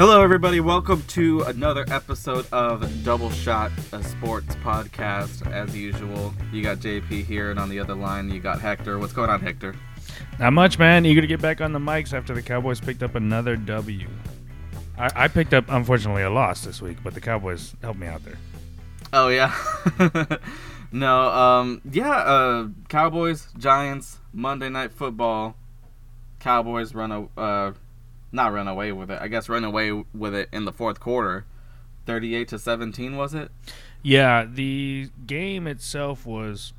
Hello, everybody. Welcome to another episode of Double Shot, a sports podcast. As usual, you got JP here, and on the other line, you got Hector. What's going on, Hector? Not much, man. Eager to get back on the mics after the Cowboys picked up another W. I, I picked up, unfortunately, a loss this week, but the Cowboys helped me out there. Oh yeah, no, um, yeah, uh, Cowboys, Giants, Monday Night Football. Cowboys run a, uh, not run away with it. I guess run away with it in the fourth quarter, thirty-eight to seventeen, was it? Yeah, the game itself was,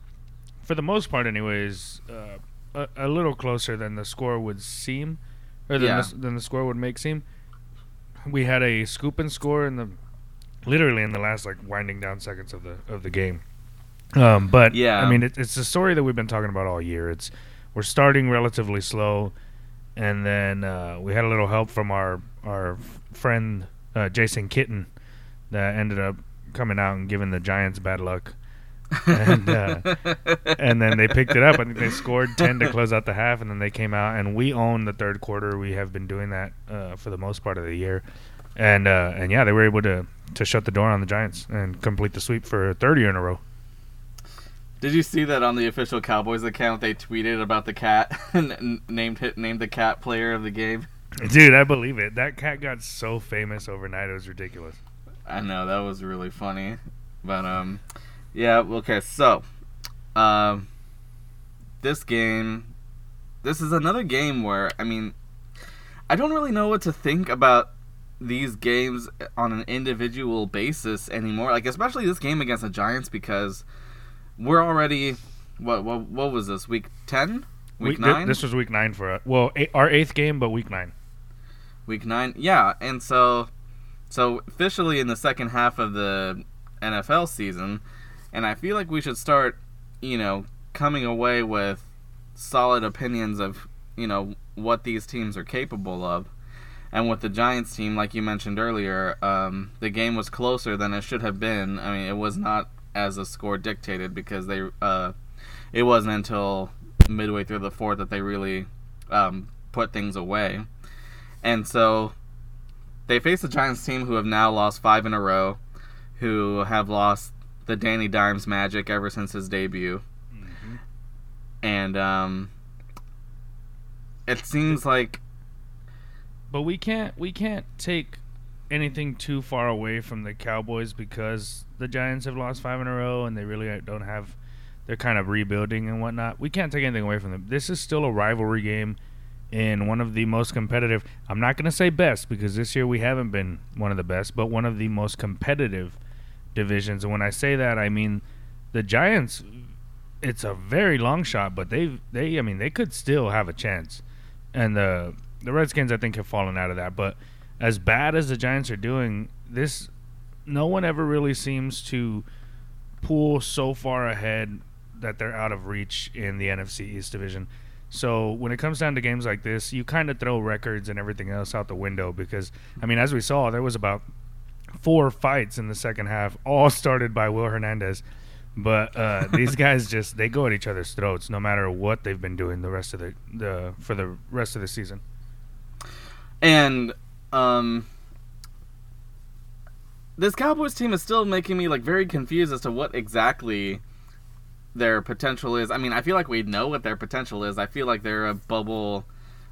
for the most part, anyways, uh, a, a little closer than the score would seem, or than, Yeah. the, than the score would make seem. We had a scoop and score in the, literally in the last like winding down seconds of the of the game. Um, but Yeah. I mean, it, it's a story that we've been talking about all year. It's we're starting relatively slow, and then uh, we had a little help from our our friend uh, Jason Kitten that ended up coming out and giving the Giants bad luck. and uh, and then they picked it up. I think they scored ten to close out the half, and then they came out and we owned the third quarter. We have been doing that uh, for the most part of the year, and uh, and yeah, they were able to to shut the door on the Giants and complete the sweep for a third year in a row. Did you see that on the official Cowboys account? They tweeted about the cat and named it named the cat player of the game. Dude, I believe it. That cat got so famous overnight; it was ridiculous. I know that was really funny, but um, yeah. Okay, so um, this game, this is another game where I mean, I don't really know what to think about these games on an individual basis anymore. Like especially this game against the Giants because we're already what what what was this week ten week We- nine This was week nine for us. Well, eight, our eighth game, but week nine. Week nine, yeah, and so, so officially in the second half of the NFL season, and I feel like we should start, you know, coming away with solid opinions of, you know, what these teams are capable of. And with the Giants team, like you mentioned earlier, um, the game was closer than it should have been. I mean, it was not as the score dictated because they, uh, it wasn't until midway through the fourth that they really um, put things away. And so they face the Giants team who have now lost five in a row, who have lost the Danny Dimes magic ever since his debut. And um, it seems like But we can't we can't take anything too far away from the Cowboys because the Giants have lost five in a row and they really don't have they're kind of rebuilding and whatnot. We can't take anything away from them. This is still a rivalry game in one of the most competitive I'm not gonna say best because this year we haven't been one of the best, but one of the most competitive divisions. And when I say that I mean the Giants it's a very long shot, but they they I mean they could still have a chance. And the the Redskins I think have fallen out of that, but as bad as the Giants are doing, this no one ever really seems to pull so far ahead that they're out of reach in the NFC East division. So when it comes down to games like this, you kind of throw records and everything else out the window because I mean, as we saw, there was about four fights in the second half, all started by Will Hernandez. But uh, these guys just they go at each other's throats no matter what they've been doing the rest of the, the for the rest of the season. And um this Cowboys team is still making me like very confused as to what exactly their potential is. I mean, I feel like we know what their potential is. I feel like they're a bubble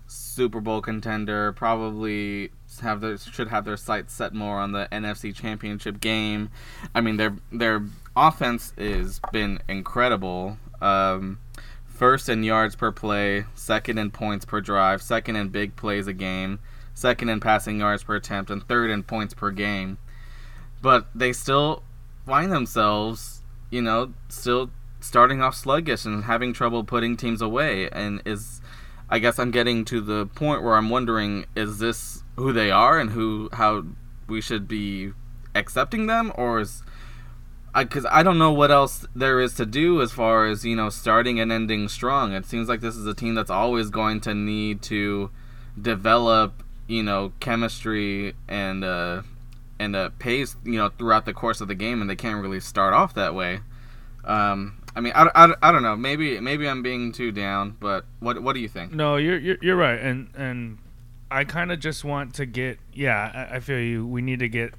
Super Bowl contender, probably have their should have their sights set more on the NFC Championship game. I mean, their their offense has been incredible. Um first in yards per play, second in points per drive, second in big plays a game, second in passing yards per attempt, and third in points per game. But they still find themselves, you know, still starting off sluggish and having trouble putting teams away. And is, I guess I'm getting to the point where I'm wondering, is this who they are and who how we should be accepting them, or is because I, don't know what else there is to do as far as you know starting and ending strong. It seems like this is a team that's always going to need to develop you know chemistry and uh, and uh, pace you know throughout the course of the game, and they can't really start off that way. Um, I mean, I, I, I don't know. Maybe maybe I'm being too down, but what what do you think? No, you're you're, you're right, and and I kind of just want to get. Yeah, I, I, feel you. We need to get.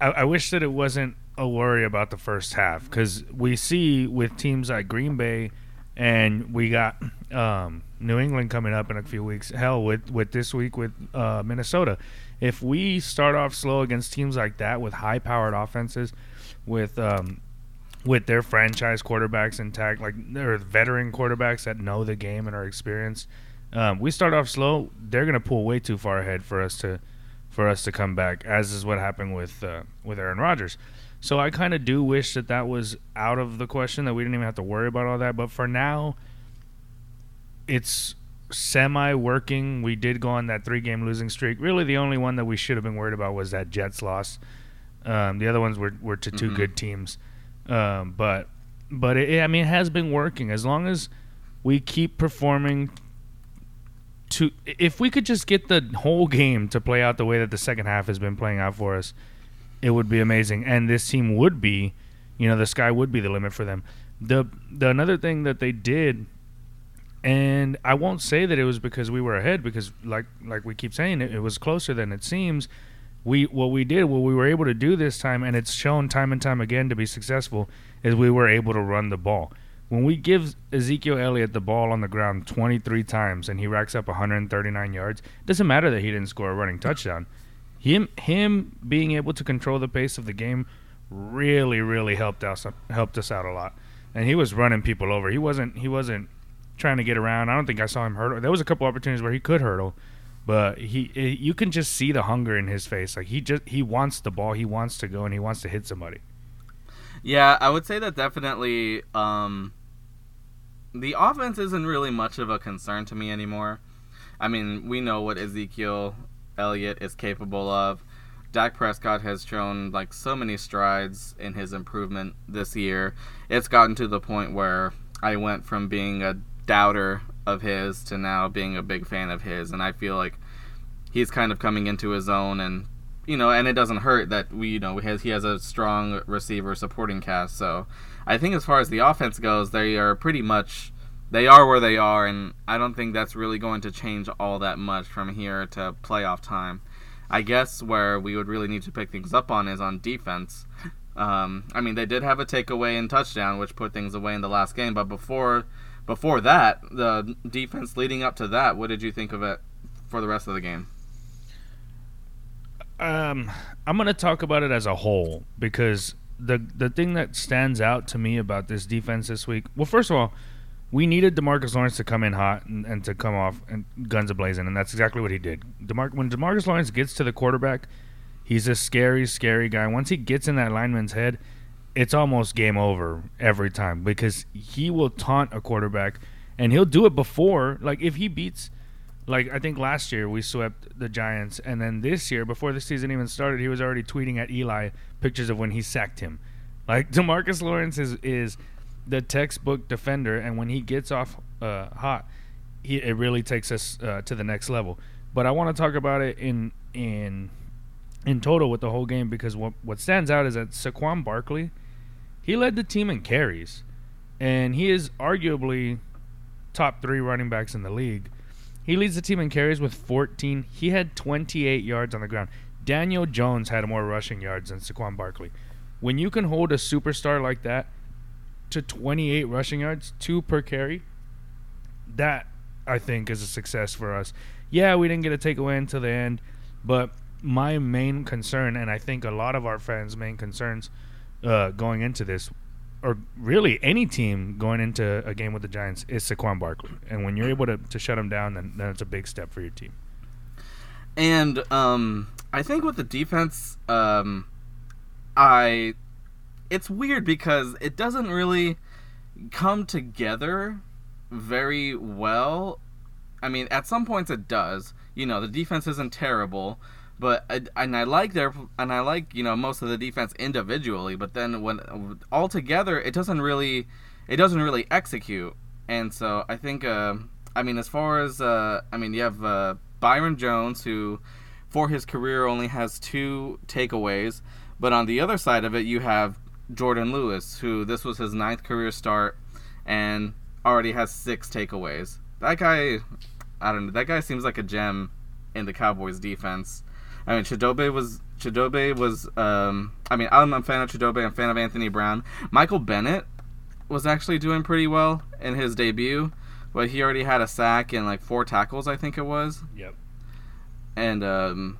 I, I wish that it wasn't a worry about the first half because we see with teams like Green Bay, and we got um, New England coming up in a few weeks. Hell, with with this week with uh, Minnesota, if we start off slow against teams like that with high-powered offenses, with um, with their franchise quarterbacks intact, like they're veteran quarterbacks that know the game and are experienced. Um, we start off slow, they're gonna pull way too far ahead for us to for us to come back, as is what happened with uh, with Aaron Rodgers. So I kind of do wish that that was out of the question, that we didn't even have to worry about all that. But for now, it's semi working. We did go on that three game losing streak. Really, the only one that we should have been worried about was that Jets loss. Um, the other ones were, were to 2 mm-hmm. good teams. Um, but but it, I mean, it has been working as long as we keep performing. To if we could just get the whole game to play out the way that the second half has been playing out for us, it would be amazing. And this team would be, you know, the sky would be the limit for them. The the another thing that they did, and I won't say that it was because we were ahead, because like like we keep saying, it, it was closer than it seems we what we did, what we were able to do this time, and it's shown time and time again to be successful, is we were able to run the ball. When we give Ezekiel Elliott the ball on the ground 23 times and he racks up 139 yards, it doesn't matter that he didn't score a running touchdown. Him him being able to control the pace of the game really really helped us helped us out a lot. And he was running people over. He wasn't he wasn't trying to get around. I don't think I saw him hurdle. There was a couple opportunities where he could hurdle, but he it, you can just see the hunger in his face like he just he wants the ball he wants to go and he wants to hit somebody yeah i would say that definitely um the offense isn't really much of a concern to me anymore i mean we know what ezekiel elliott is capable of Dak Prescott has shown like so many strides in his improvement this year. It's gotten to the point where I went from being a doubter of his to now being a big fan of his, and I feel like he's kind of coming into his own, and you know, and it doesn't hurt that we, you know, has, he has a strong receiver supporting cast. So I think as far as the offense goes, they are pretty much they are where they are, and I don't think that's really going to change all that much from here to playoff time. I guess where we would really need to pick things up on is on defense. Um, I mean, they did have a takeaway and touchdown, which put things away in the last game. But before before that, the defense leading up to that, what did you think of it for the rest of the game? Um, I'm going to talk about it as a whole because the the thing that stands out to me about this defense this week. Well, first of all, we needed Demarcus Lawrence to come in hot and, and to come off and guns a blazing, and that's exactly what he did. DeMar- when Demarcus Lawrence gets to the quarterback, he's a scary, scary guy. Once he gets in that lineman's head, it's almost game over every time because he will taunt a quarterback and he'll do it before. Like if he beats, like I think last year we swept the Giants, and then this year before the season even started, he was already tweeting at Eli pictures of when he sacked him. Like Demarcus Lawrence is is the textbook defender, and when he gets off uh, hot, he it really takes us uh, to the next level. But I want to talk about it in in in total with the whole game because what what stands out is that Saquon Barkley he led the team in carries, and he is arguably top three running backs in the league. He leads the team in carries with 14. He had 28 yards on the ground. Daniel Jones had more rushing yards than Saquon Barkley. When you can hold a superstar like that to 28 rushing yards, two per carry, that I think is a success for us. Yeah, we didn't get a takeaway until the end, but my main concern, and I think a lot of our fans' main concerns, uh, going into this, or really any team going into a game with the Giants, is Saquon Barkley. And when you're able to, to shut him down, then, then it's a big step for your team. And um, I think with the defense, um, I it's weird because it doesn't really come together very well. I mean, at some points it does. You know, the defense isn't terrible, but and I like their and I like you know most of the defense individually, but then when all together, it doesn't really it doesn't really execute. And so I think uh, I mean as far as uh, I mean you have uh, Byron Jones who for his career only has two takeaways, but on the other side of it you have Jourdan Lewis who this was his ninth career start and already has six takeaways. That guy, I don't know. That guy seems like a gem in the Cowboys defense. I mean, Chidobe was Chidobe was. Um, I mean, I'm a fan of Chidobe. I'm a fan of Anthony Brown. Michael Bennett was actually doing pretty well in his debut, but he already had a sack and like four tackles, I think it was. Yep. And um,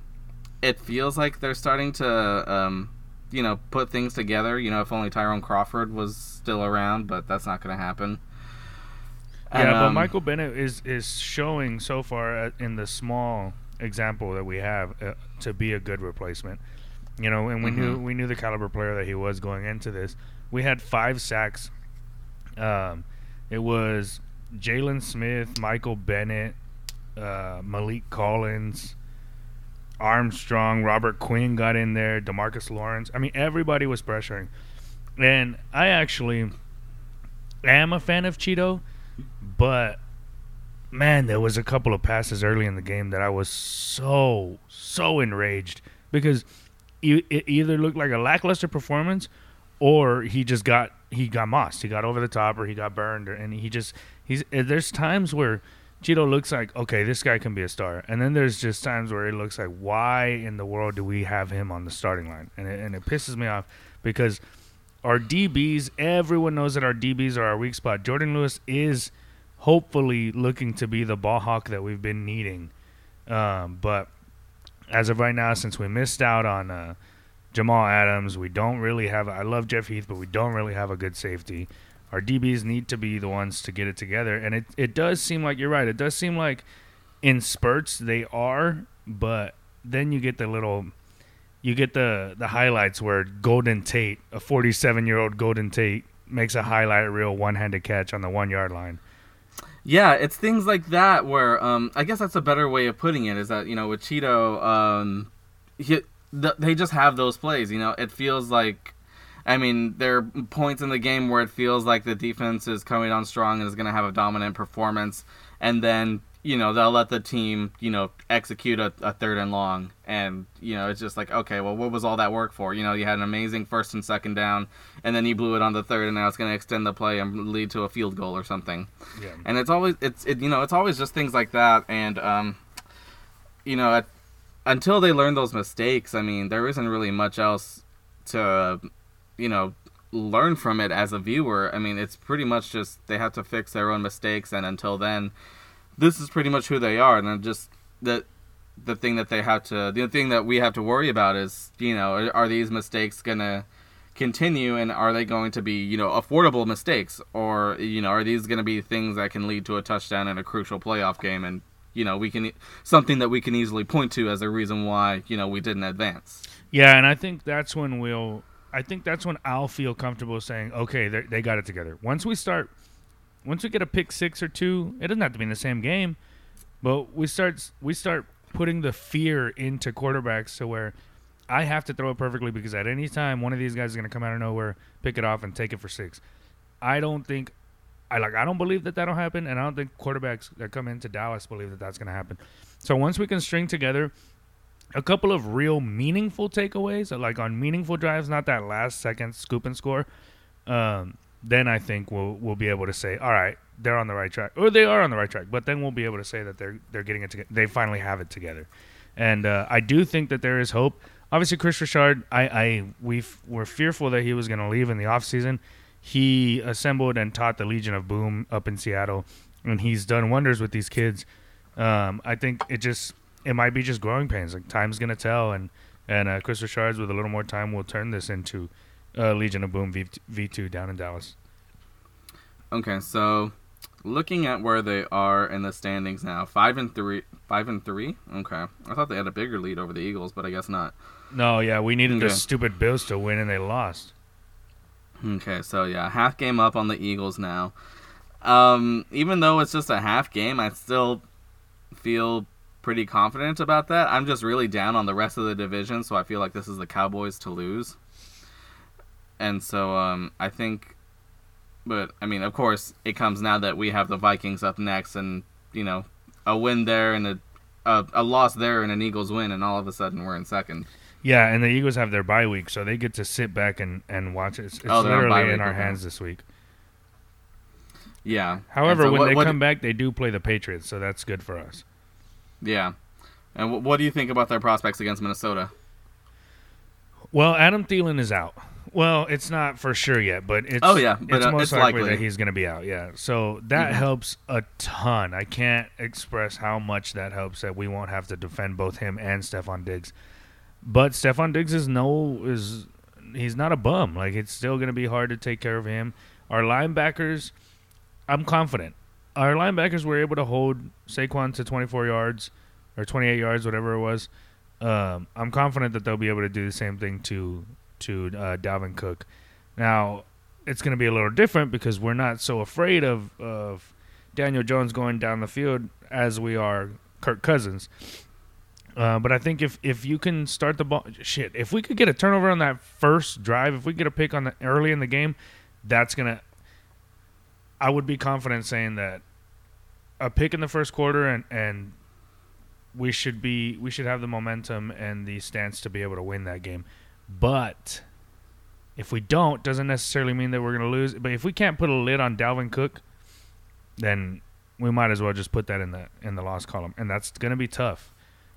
it feels like they're starting to, um, you know, put things together. You know, if only Tyrone Crawford was still around, but that's not going to happen. Yeah, but um, Michael Bennett is is showing so far in the small example that we have uh, to be a good replacement. You know, and we knew Mhm. we knew the caliber player that he was going into this. We had five sacks. Um, it was Jaylon Smith, Michael Bennett, uh, Maliek Collins, Armstrong, Robert Quinn got in there, Demarcus Lawrence. I mean, everybody was pressuring, and I actually am a fan of Cheeto, but man, there was a couple of passes early in the game that I was so so enraged because it either looked like a lackluster performance or he just got he got mossed. He got over the top or he got burned or, and he just he's eh, there's times where Cheeto looks like okay, this guy can be a star, and then there's just times where it looks like why in the world do we have him on the starting line? And it, and it pisses me off because our DBs, everyone knows that our DBs are our weak spot. Jourdan Lewis is hopefully looking to be the ball hawk that we've been needing. Um, but as of right now, since we missed out on uh, Jamal Adams, we don't really have. I love Jeff Heath, but we don't really have a good safety. Our DBs need to be the ones to get it together, and it it does seem like you're right. It does seem like in spurts they are, but then you get the little you get the the highlights where Golden Tate, a 47 year old Golden Tate, makes a highlight reel one handed catch on the one yard line. Yeah, it's things like that where um, I guess that's a better way of putting it. Is that you know with Cheeto, um, he, th- they just have those plays. You know, it feels like, I mean, there are points in the game where it feels like the defense is coming on strong and is going to have a dominant performance, and then you know they'll let the team you know execute a, a third and long, and you know it's just like okay, well, what was all that work for? You know, you had an amazing first and second down, and then you blew it on the third, and now it's going to extend the play and lead to a field goal or something Yeah. and it's always it's it, you know it's always just things like that and um you know at, until they learn those mistakes i mean there isn't really much else to you know learn from it as a viewer i mean it's pretty much just they have to fix their own mistakes and until then this is pretty much who they are and then just the the thing that they have to the thing that we have to worry about is you know are, these mistakes gonna continue and are they going to be you know affordable mistakes or you know are these going to be things that can lead to a touchdown in a crucial playoff game and you know we can something that we can easily point to as a reason why you know we didn't advance Yeah, and I think that's when we'll. I think that's when I'll feel comfortable saying, okay, they got it together. Once we start, once we get a pick six or two, it doesn't have to be in the same game, but we start we start putting the fear into quarterbacks to where I have to throw it perfectly because at any time one of these guys is going to come out of nowhere, pick it off, and take it for six. I don't think. I like. I don't believe that that'll happen, and I don't think quarterbacks that come into Dallas believe that that's going to happen. So once we can string together a couple of real meaningful takeaways, like on meaningful drives, not that last second scoop and score, um, then I think we'll we'll be able to say, all right, they're on the right track, or they are on the right track. But then we'll be able to say that they're they're getting it together. They finally have it together, and uh, I do think that there is hope. Obviously, Kris Richard, I, I we were fearful that he was going to leave in the offseason. He assembled and taught the Legion of Boom up in Seattle, and he's done wonders with these kids. Um, I think it just it might be just growing pains. Like time's gonna tell, and and uh, Kris Richards with a little more time will turn this into uh, Legion of Boom V two down in Dallas. okay so looking at where they are in the standings now five and three five and three okay i thought they had a bigger lead over the eagles but i guess not No, yeah, we needed the stupid Bills to win, and they lost. Okay, so yeah, half game up on the Eagles now. Um, even though it's just a half game, I still feel pretty confident about that. I'm just really down on the rest of the division, so I feel like this is the Cowboys to lose. And so um, I think, but I mean, of course, it comes now that we have the Vikings up next, and you know, a win there and a a, a loss there and an Eagles win, and all of a sudden we're in second. Yeah, and the Eagles have their bye week, so they get to sit back and, and watch it. It's, it's Oh, literally in our hands this week. Yeah. However, so when what- they what- come back, they do play the Patriots, so that's good for us. Yeah. And wh- what do you think about their prospects against Minnesota? Well, Adam Thielen is out. Well, it's not for sure yet, but it's Oh, yeah, but, it's uh, most it's likely, likely. that he's going to be out. Yeah, so that Mhm. helps a ton. I can't express how much that helps that we won't have to defend both him and Stefon Diggs. But Stefon Diggs is no is he's not a bum. Like it's still going to be hard to take care of him. Our linebackers, I'm confident. Our linebackers were able to hold Saquon to 24 yards or 28 yards, whatever it was. Um, I'm confident that they'll be able to do the same thing to to uh, Dalvin Cook. Now, it's going to be a little different because we're not so afraid of of Daniel Jones going down the field as we are Kirk Cousins. Uh, but I think if if you can start the ball, shit, if we could get a turnover on that first drive, if we get a pick on the early in the game, that's gonna. I would be confident saying that a pick in the first quarter and and we should be we should have the momentum and the stance to be able to win that game. But if we don't, doesn't necessarily mean that we're going to lose. But if we can't put a lid on Dalvin Cook, then we might as well just put that in the in the loss column, and that's going to be tough.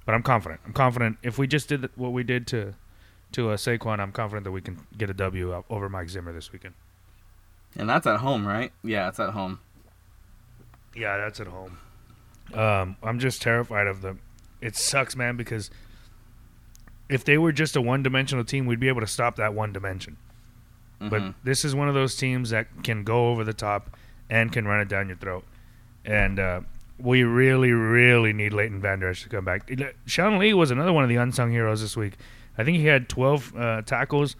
But I'm confident. I'm confident if we just did what we did to to uh, Saquon, I'm confident that we can get a W over Mike Zimmer this weekend. And that's at home, right? Yeah, it's at home. Yeah, that's at home. Um, I'm just terrified of them. It sucks, man, because if they were just a one-dimensional team, we'd be able to stop that one dimension. But Mhm. this is one of those teams that can go over the top and can run it down your throat. And uh, we really, really need Leighton Vander Esch to come back. Sean Lee was another one of the unsung heroes this week. I think he had 12 uh, tackles.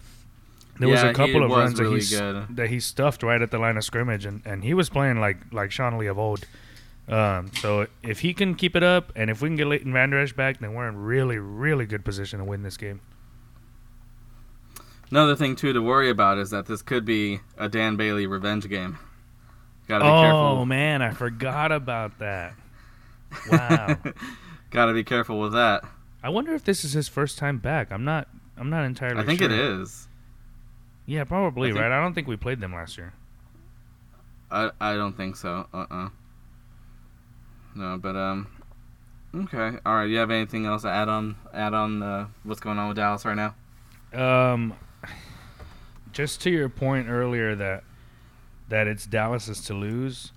There was a couple of runs really that, he, that he stuffed right at the line of scrimmage, and, and he was playing like like Sean Lee of old. Um, so if he can keep it up, and if we can get Leighton Vander Esch back, then we're in really, really good position to win this game. Another thing too to worry about is that this could be a Dan Bailey revenge game. Got to be oh careful. Oh man, I forgot about that. Wow. Got to be careful with that. I wonder if this is his first time back. I'm not. I'm not entirely. Sure. I think sure. it is. Yeah, probably I right. I don't think we played them last year. I I don't think so. Uh uh No, but um. Okay. All right. Do You have anything else to add on? Add on uh, what's going on with Dallas right now? Um, just to your point earlier that that it's Dallas's to lose.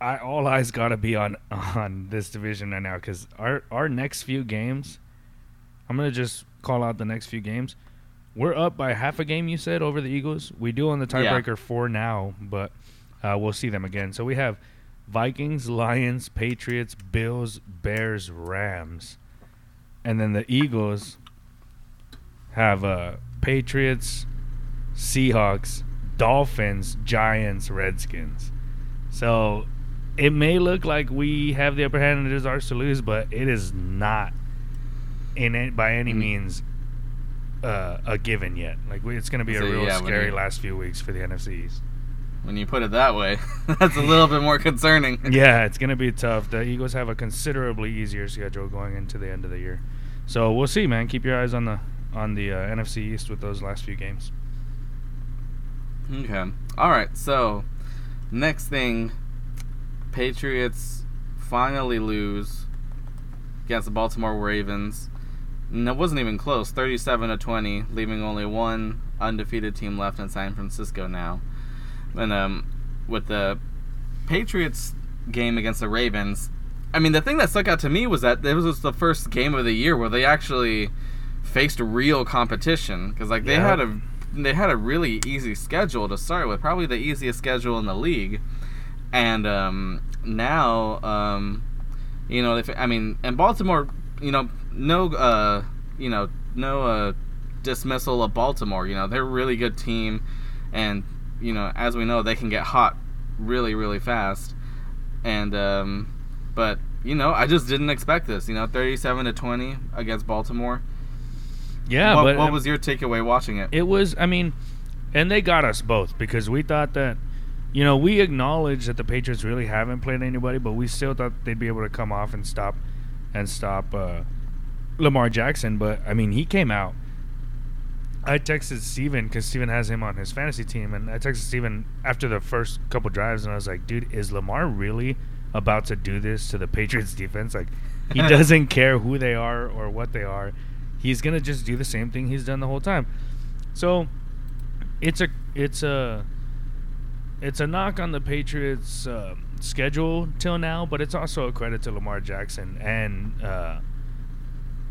I all eyes got to be on on this division right now because our our next few games. I'm gonna just call out the next few games. We're up by half a game. You said over the Eagles. We do on the Yeah. tiebreaker for now, but uh, we'll see them again. So we have Vikings, Lions, Patriots, Bills, Bears, Rams, and then the Eagles have uh, Patriots, Seahawks, Dolphins, Giants, Redskins. So it may look like we have the upper hand and it is ours to lose, but it is not in it by any Mm. means uh, a given yet. Like it's going to be a So, real yeah, scary last few weeks for the NFC East. When you put it that way, that's a little bit more concerning. Yeah, it's going to be tough. The Eagles have a considerably easier schedule going into the end of the year. So we'll see, man. Keep your eyes on the on the uh, NFC East with those last few games. Okay. All right. So, next thing, Patriots finally lose against the Baltimore Ravens. And it wasn't even close, 37 to 20, leaving only one undefeated team left in San Francisco now. And um, with the Patriots game against the Ravens, I mean, the thing that stuck out to me was that this was the first game of the year where they actually faced real competition because like they Yeah. had a they had a really easy schedule to start with, probably the easiest schedule in the league, and um, now um, you know if I mean and Baltimore, you know no uh, you know no uh, dismissal of Baltimore, you know they're a really good team, and you know as we know they can get hot really really fast, and um, but you know I just didn't expect this, you know 37 to 20 against Baltimore. Yeah, what, but what um, was your takeaway watching it? It was, I mean, and they got us both because we thought that, you know, we acknowledge that the Patriots really haven't played anybody, but we still thought they'd be able to come off and stop, and stop uh, Lamar Jackson. But I mean, he came out. I texted Steven because Steven has him on his fantasy team, and I texted Steven after the first couple drives, and I was like, "Dude, is Lamar really about to do this to the Patriots defense. Like he doesn't care who they are or what they are. He's gonna just do the same thing he's done the whole time. So it's a it's a it's a knock on the Patriots' uh, schedule till now, but it's also a credit to Lamar Jackson and uh,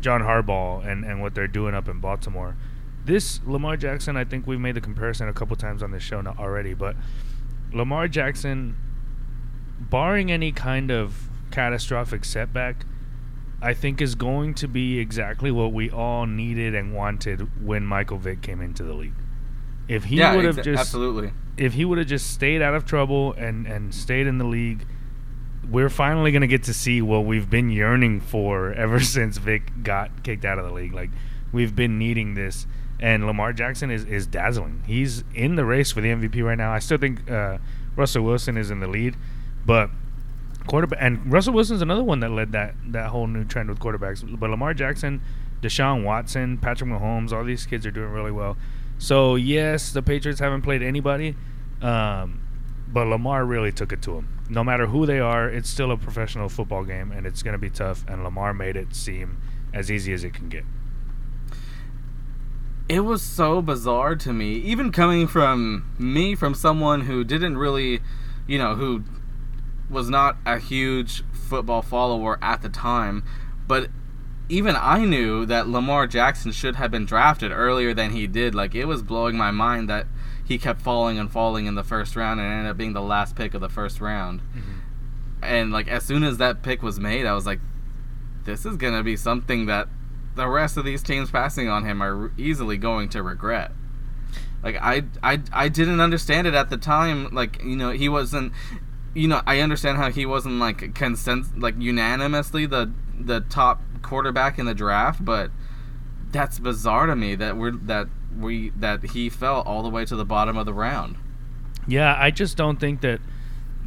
John Harbaugh and, and what they're doing up in Baltimore. This Lamar Jackson, I think we've made the comparison a couple times on this show now already, but Lamar Jackson, barring any kind of catastrophic setback, I think is going to be exactly what we all needed and wanted when Michael Vick came into the league. If he yeah, would have exa- just absolutely. if he would have just stayed out of trouble and and stayed in the league, we're finally gonna get to see what we've been yearning for ever since Vick got kicked out of the league. Like we've been needing this, and Lamar Jackson is is dazzling. He's in the race for the MVP right now. I still think uh, Russell Wilson is in the lead, but quarterback and Russell Wilson's another one that led that that whole new trend with quarterbacks. But Lamar Jackson, Deshaun Watson, Patrick Mahomes, all these kids are doing really well. So yes, the Patriots haven't played anybody, um, but Lamar really took it to them. No matter who they are, it's still a professional football game, and it's going to be tough. And Lamar made it seem as easy as it can get. It was so bizarre to me, even coming from me, from someone who didn't really, you know, who was not a huge football follower at the time, but even I knew that Lamar Jackson should have been drafted earlier than he did. Like it was blowing my mind that he kept falling and falling in the first round and ended up being the last pick of the first round. Mm-hmm. And like as soon as that pick was made, I was like, this is gonna be something that the rest of these teams passing on him are easily going to regret. Like I, I, I didn't understand it at the time. Like you know, he wasn't. You know, I understand how he wasn't like consent, like unanimously the the top quarterback in the draft, but that's bizarre to me that we're that we that he fell all the way to the bottom of the round. Yeah, I just don't think that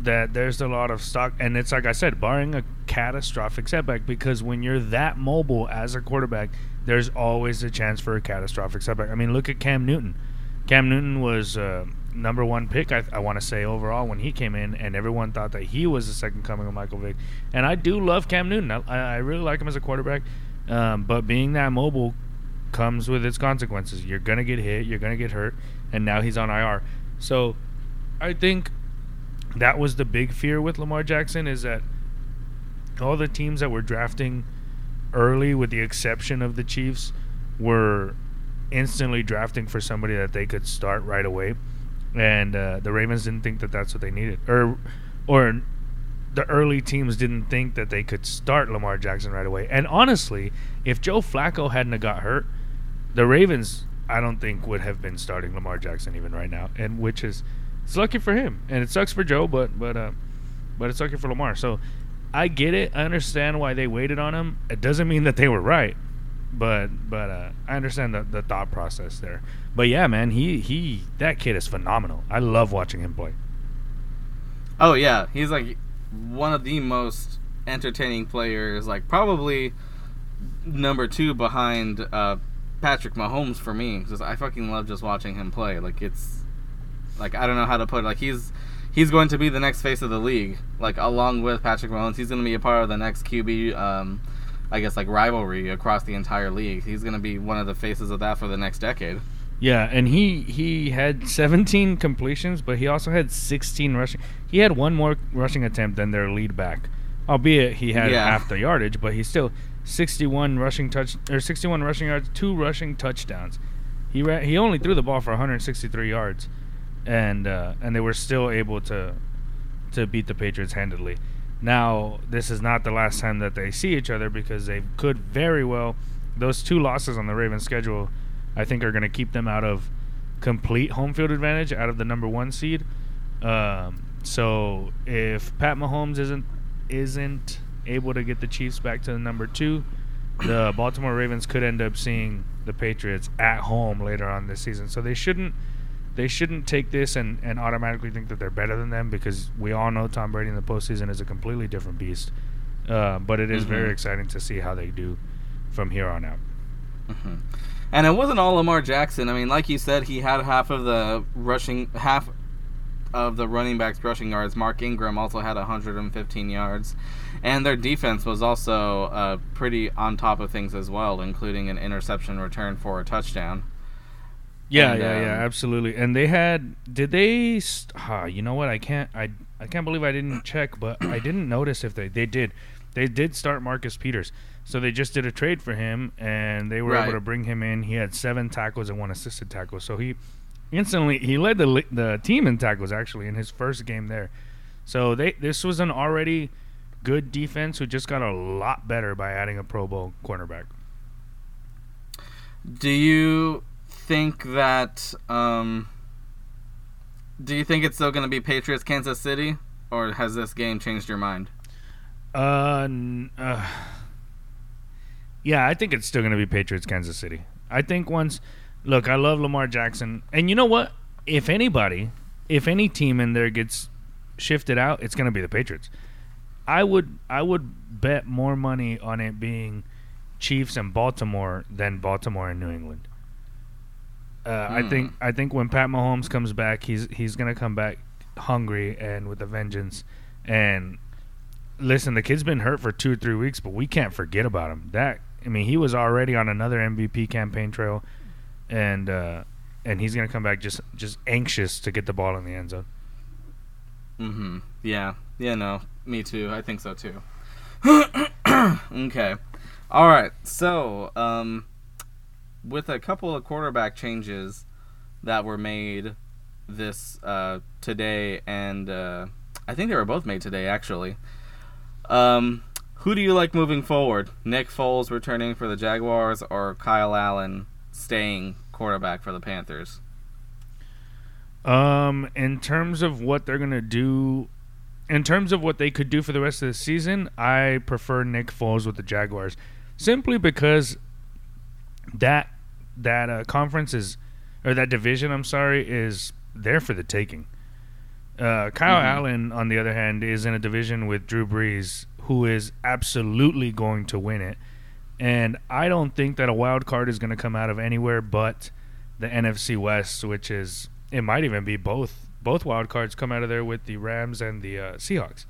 that there's a lot of stock and it's like I said, barring a catastrophic setback because when you're that mobile as a quarterback, there's always a chance for a catastrophic setback. I mean, look at Cam Newton. Cam Newton was uh, number one pick, I, I want to say overall when he came in, and everyone thought that he was the second coming of Michael Vick. And I do love Cam Newton. I, I really like him as a quarterback, um, but being that mobile comes with its consequences. You're gonna get hit, you're gonna get hurt, and now he's on IR. So I think that was the big fear with Lamar Jackson is that all the teams that were drafting early, with the exception of the Chiefs, were instantly drafting for somebody that they could start right away, and uh, the Ravens didn't think that that's what they needed, or or the early teams didn't think that they could start Lamar Jackson right away. And honestly, if Joe Flacco hadn't got hurt, the Ravens I don't think would have been starting Lamar Jackson even right now, and which is it's lucky for him, and it sucks for Joe, but but uh, but it's lucky for Lamar. So I get it. I understand why they waited on him. It doesn't mean that they were right, but but uh, I understand the, the thought process there. But yeah, man, he he that kid is phenomenal. I love watching him play. Oh yeah, he's like one of the most entertaining players. Like probably number two behind uh, Patrick Mahomes for me. because I fucking love just watching him play. Like it's like I don't know how to put it. Like he's he's going to be the next face of the league. Like along with Patrick Mahomes, he's going to be a part of the next QB. Um, I guess like rivalry across the entire league. He's going to be one of the faces of that for the next decade. Yeah, and he he had 17 completions, but he also had 16 rushing. He had one more rushing attempt than their lead back, albeit he had Yeah. half the yardage, but he still 61 rushing touch or 61 rushing yards, two rushing touchdowns. He ra- he only threw the ball for 163 yards, and uh, and they were still able to to beat the Patriots handedly. Now, this is not the last time that they see each other because they could very well. Those two losses on the Ravens schedule, I think, are going to keep them out of complete home field advantage, out of the number one seed. Um, so if Pat Mahomes isn't isn't able to get the Chiefs back to the number two, the Baltimore Ravens could end up seeing the Patriots at home later on this season. So they shouldn't they shouldn't take this and, and automatically think that they're better than them because we all know Tom Brady in the postseason is a completely different beast. Uh, but it is very Mhm. exciting to see how they do from here on out. hmm And it wasn't all Lamar Jackson. I mean, like you said, he had half of the rushing half of the running backs rushing yards, Mark Ingram also had 115 yards, and their defense was also uh, pretty on top of things as well, including an interception return for a touchdown. Yeah, And, yeah, yeah, um, absolutely. And they had did they st- ah, you know what? I can't I I can't believe I didn't check, but I didn't notice if they they did. They did start Marcus Peters. So they just did a trade for him and they were able to bring him in. He had 7 tackles and one assisted tackle. So he instantly he led the the team in tackles actually in his first game there. So they this was an already good defense who just got a lot better by adding a Pro Bowl cornerback. Do you think that? Um, do you think it's still going to be Patriots Kansas City, or has this game changed your mind? Uh, uh, yeah, I think it's still going to be Patriots Kansas City. I think once, look, I love Lamar Jackson, and you know what? If anybody, if any team in there gets shifted out, it's going to be the Patriots. I would, I would bet more money on it being Chiefs and Baltimore than Baltimore and New England. Uh, I Hmm. think, I think when Pat Mahomes comes back, he's he's going to come back hungry and with a vengeance, and listen, the kid's been hurt for two or three weeks, but we can't forget about him. That I mean, he was already on another MVP campaign trail, and uh, and he's gonna come back just just anxious to get the ball in the end zone. Mm-hmm. Yeah. Yeah. No. Me too. I think so too. okay. All right. So, um, with a couple of quarterback changes that were made this uh, today, and uh, I think they were both made today actually. Um, who do you like moving forward? Nick Foles returning for the Jaguars, or Kyle Allen staying quarterback for the Panthers? Um, in terms of what they're gonna do, in terms of what they could do for the rest of the season, I prefer Nick Foles with the Jaguars, simply because that that uh, conference is or that division, I'm sorry, is there for the taking. Uh, Kyle Mhm. Allen, on the other hand, is in a division with Drew Brees, who is absolutely going to win it. And I don't think that a wild card is going to come out of anywhere but the NFC West, which is it might even be both. Both wild cards come out of there with the Rams and the uh, Seahawks.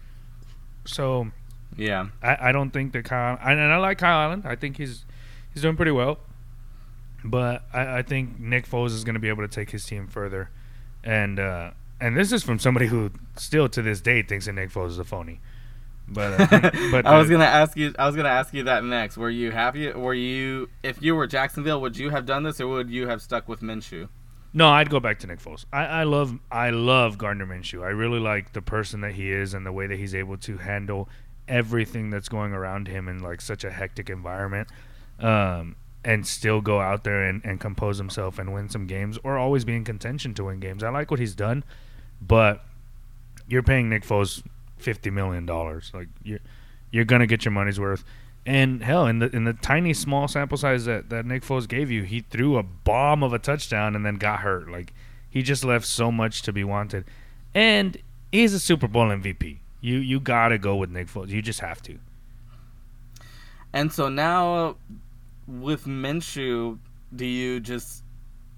So Yeah. I, I don't think that Kyle and I like Kyle Allen. I think he's he's doing pretty well. But I, I think Nick Foles is going to be able to take his team further, and uh, and this is from somebody who still to this day thinks that Nick Foles is a phony. But uh, but I was gonna ask you. I was gonna ask you that next. Were you happy? Were you, if you were Jacksonville, would you have done this, or would you have stuck with Minshew? No, I'd go back to Nick Foles. I, I love I love Gardner Minshew. I really like the person that he is and the way that he's able to handle everything that's going around him in like such a hectic environment. Um, and still go out there and, and compose himself and win some games or always be in contention to win games. I like what he's done, but you're paying Nick Foles fifty million dollars. Like you're you're gonna get your money's worth. And hell, in the in the tiny small sample size that, that Nick Foles gave you, he threw a bomb of a touchdown and then got hurt. Like he just left so much to be wanted. And he's a Super Bowl MVP. You you gotta go with Nick Foles. You just have to. And so now, with Minshew, do you just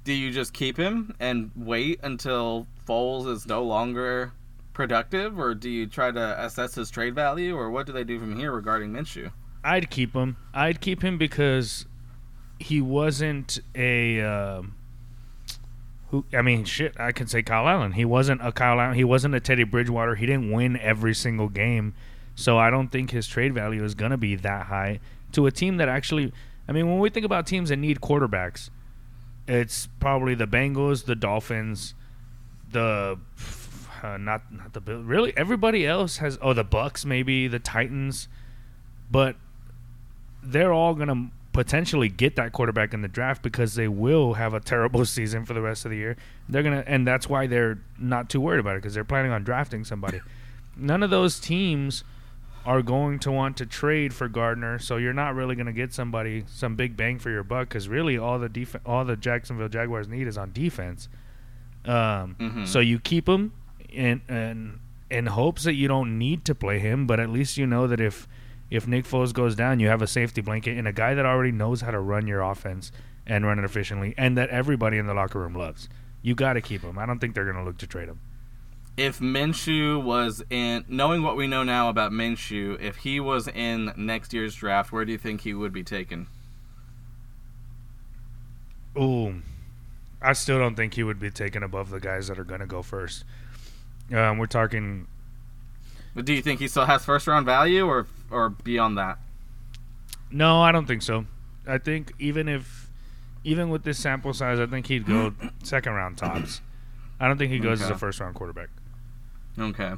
do you just keep him and wait until Foles is no longer productive, or do you try to assess his trade value, or what do they do from here regarding Minshew? I'd keep him. I'd keep him because he wasn't a. Um, who I mean, shit. I can say Kyle Allen. He wasn't a Kyle Allen. He wasn't a Teddy Bridgewater. He didn't win every single game, so I don't think his trade value is gonna be that high to a team that actually. I mean, when we think about teams that need quarterbacks, it's probably the Bengals, the Dolphins, the uh, not not the. Really, everybody else has. Oh, the Bucks, maybe the Titans, but they're all to potentially get that quarterback in the draft because they will have a terrible season for the rest of the year. They're to and that's why they're not too worried about it because they're planning on drafting somebody. None of those teams are going to want to trade for Gardner, so you're not really going to get somebody some big bang for your buck cuz really all the def- all the Jacksonville Jaguars need is on defense. Um, Mhm. so you keep him in in in hopes that you don't need to play him, but at least you know that if if Nick Foles goes down, you have a safety blanket and a guy that already knows how to run your offense and run it efficiently, and that everybody in the locker room loves. You got to keep him. I don't think they're going to look to trade him. If Minshew was in, knowing what we know now about Minshew, if he was in next year's draft, where do you think he would be taken? Ooh, I still don't think he would be taken above the guys that are going to go first. Um, we're talking. Do you think he still has first round value, or or beyond that? No, I don't think so. I think even if, even with this sample size, I think he'd go second round tops. I don't think he goes Okay. as a first round quarterback. Okay.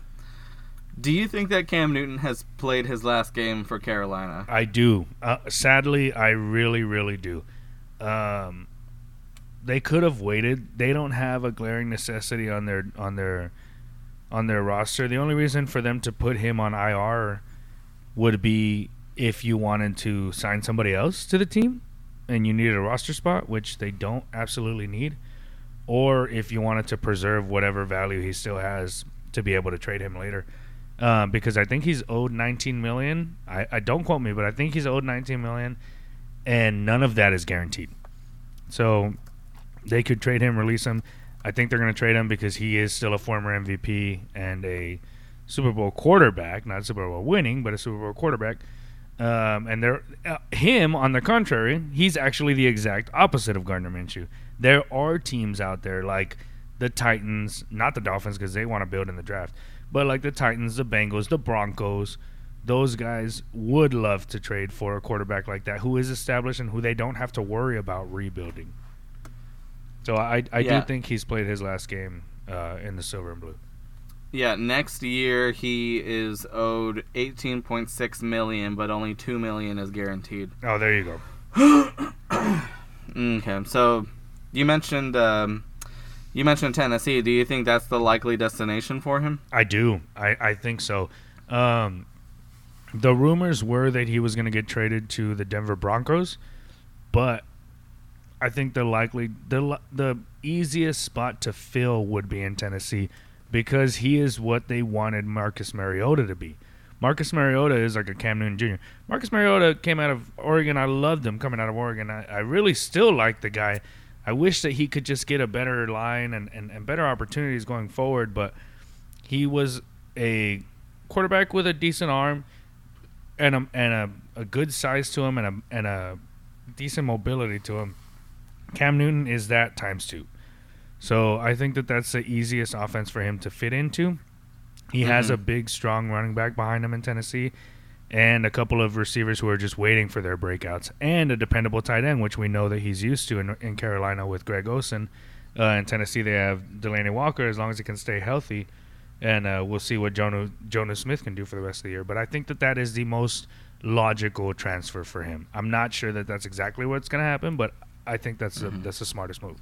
Do you think that Cam Newton has played his last game for Carolina? I do. Uh, sadly, I really, really do. Um, they could have waited. They don't have a glaring necessity on their on their on their roster. The only reason for them to put him on IR would be if you wanted to sign somebody else to the team and you needed a roster spot, which they don't absolutely need, or if you wanted to preserve whatever value he still has to be able to trade him later. Uh, because I think he's owed 19 million. I, I don't quote me, but I think he's owed 19 million, and none of that is guaranteed. So they could trade him, release him. I think they're going to trade him because he is still a former MVP and a Super Bowl quarterback, not Super Bowl winning, but a Super Bowl quarterback. Um, and they're uh, him, on the contrary, he's actually the exact opposite of Gardner Minshew. There are teams out there like the Titans, not the Dolphins because they want to build in the draft, but like the Titans, the Bengals, the Broncos. Those guys would love to trade for a quarterback like that who is established and who they don't have to worry about rebuilding. So I I Yeah. do think he's played his last game uh, in the silver and blue. Yeah, next year he is owed 18.6 million, but only 2 million is guaranteed. Oh, there you go. Okay, so you mentioned um, you mentioned Tennessee. Do you think that's the likely destination for him? I do. I, I think so. Um, the rumors were that he was going to get traded to the Denver Broncos, but I think the likely the the easiest spot to fill would be in Tennessee because he is what they wanted Marcus Mariota to be. Marcus Mariota is like a Cam Newton Jr. Marcus Mariota came out of Oregon. I loved him coming out of Oregon. I, I really still like the guy. I wish that he could just get a better line and, and, and better opportunities going forward, but he was a quarterback with a decent arm and a, and a, a good size to him and a, and a decent mobility to him. Cam Newton is that times two. So I think that that's the easiest offense for him to fit into. He has Mhm. a big, strong running back behind him in Tennessee, and a couple of receivers who are just waiting for their breakouts, and a dependable tight end, which we know that he's used to in, in Carolina with Greg Olsen. Uh, in Tennessee, they have Delanie Walker as long as he can stay healthy, and uh, we'll see what Jonah, Jonah Smith can do for the rest of the year. But I think that that is the most logical transfer for him. I'm not sure that that's exactly what's going to happen, but I think that's the, that's the smartest move.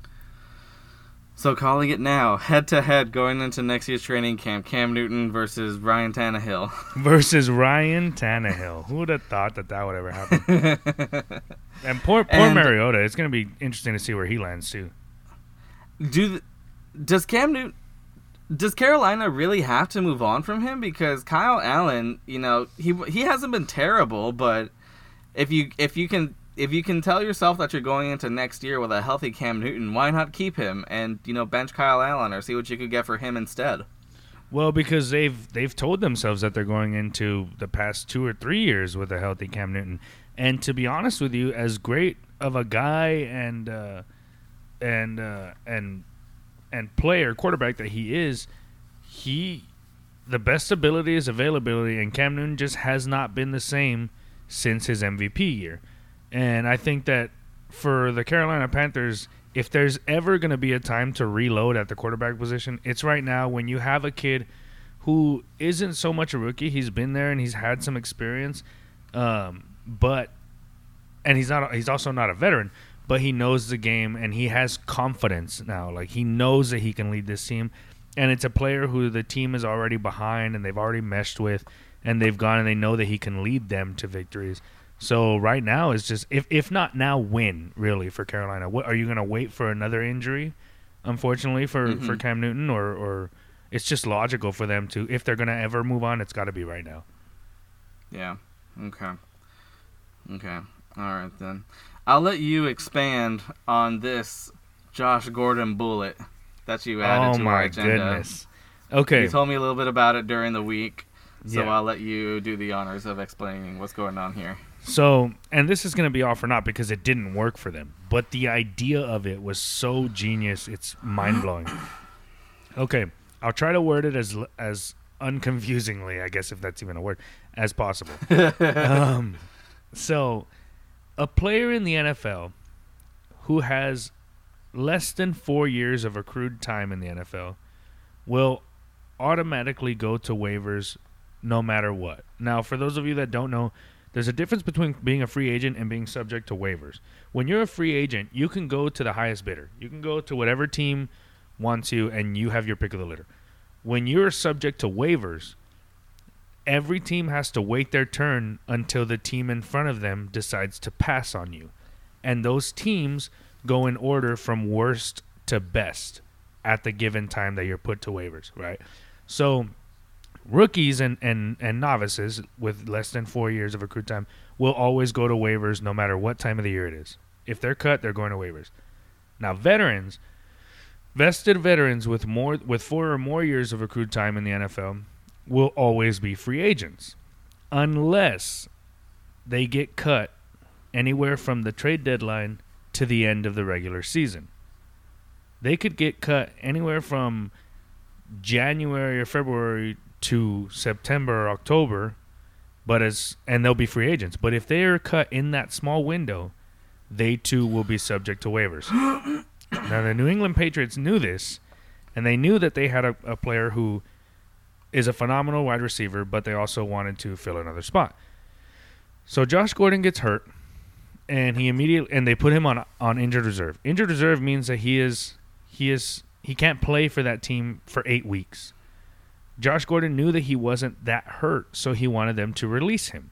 So calling it now, head to head going into next year's training camp, Cam Newton versus Ryan Tannehill. versus Ryan Tannehill. Who would have thought that that would ever happen? And poor poor And- Mariota. It's going to be interesting to see where he lands too. Do does Cam Newton does Carolina really have to move on from him because Kyle Allen, you know, he he hasn't been terrible, but if you if you can if you can tell yourself that you're going into next year with a healthy Cam Newton, why not keep him and you know bench Kyle Allen or see what you could get for him instead? Well, because they've they've told themselves that they're going into the past two or three years with a healthy Cam Newton, and to be honest with you, as great of a guy and uh, and uh, and and player quarterback that he is, he the best ability is availability, and Cam Newton just has not been the same since his MVP year. And I think that for the Carolina Panthers, if there's ever going to be a time to reload at the quarterback position, it's right now when you have a kid who isn't so much a rookie. He's been there and he's had some experience, um, but and he's not. He's also not a veteran, but he knows the game and he has confidence now. Like he knows that he can lead this team, and it's a player who the team is already behind and they've already meshed with, and they've gone and they know that he can lead them to victories. So right now it's just if if not now, when really for Carolina? What are you going to wait for another injury? Unfortunately for for Mhm. Cam Newton, or or it's just logical for them to if they're going to ever move on, it's got to be right now. Yeah. Okay. Okay. All right then. I'll let you expand on this Josh Gordon bullet that you added Oh to our my agenda. goodness! Okay. You told me a little bit about it during the week, so Yeah. I'll let you do the honors of explaining what's going on here. So, and this is going to be all for naught because it didn't work for them. But the idea of it was so genius, it's mind blowing. Okay, I'll try to word it as as unconfusingly, I guess if that's even a word, as possible. um, so, a player in the NFL who has less than four years of accrued time in the NFL will automatically go to waivers no matter what. Now, for those of you that don't know, there's a difference between being a free agent and being subject to waivers. When you're a free agent, you can go to the highest bidder. You can go to whatever team wants you, and you have your pick of the litter. When you're subject to waivers, every team has to wait their turn until the team in front of them decides to pass on you. And those teams go in order from worst to best at the given time that you're put to waivers, right? So rookies and, and, and novices with less than four years of accrued time will always go to waivers no matter what time of the year it is. If they're cut, they're going to waivers. Now veterans, vested veterans with more with four or more years of accrued time in the NFL will always be free agents unless they get cut anywhere from the trade deadline to the end of the regular season. They could get cut anywhere from January or February to September or October, but as and they'll be free agents. But if they are cut in that small window, they too will be subject to waivers. now the New England Patriots knew this, and they knew that they had a, a player who is a phenomenal wide receiver, but they also wanted to fill another spot. So Josh Gordon gets hurt, and he immediately and they put him on on injured reserve. Injured reserve means that he is he is he can't play for that team for eight weeks. Josh Gordon knew that he wasn't that hurt, so he wanted them to release him.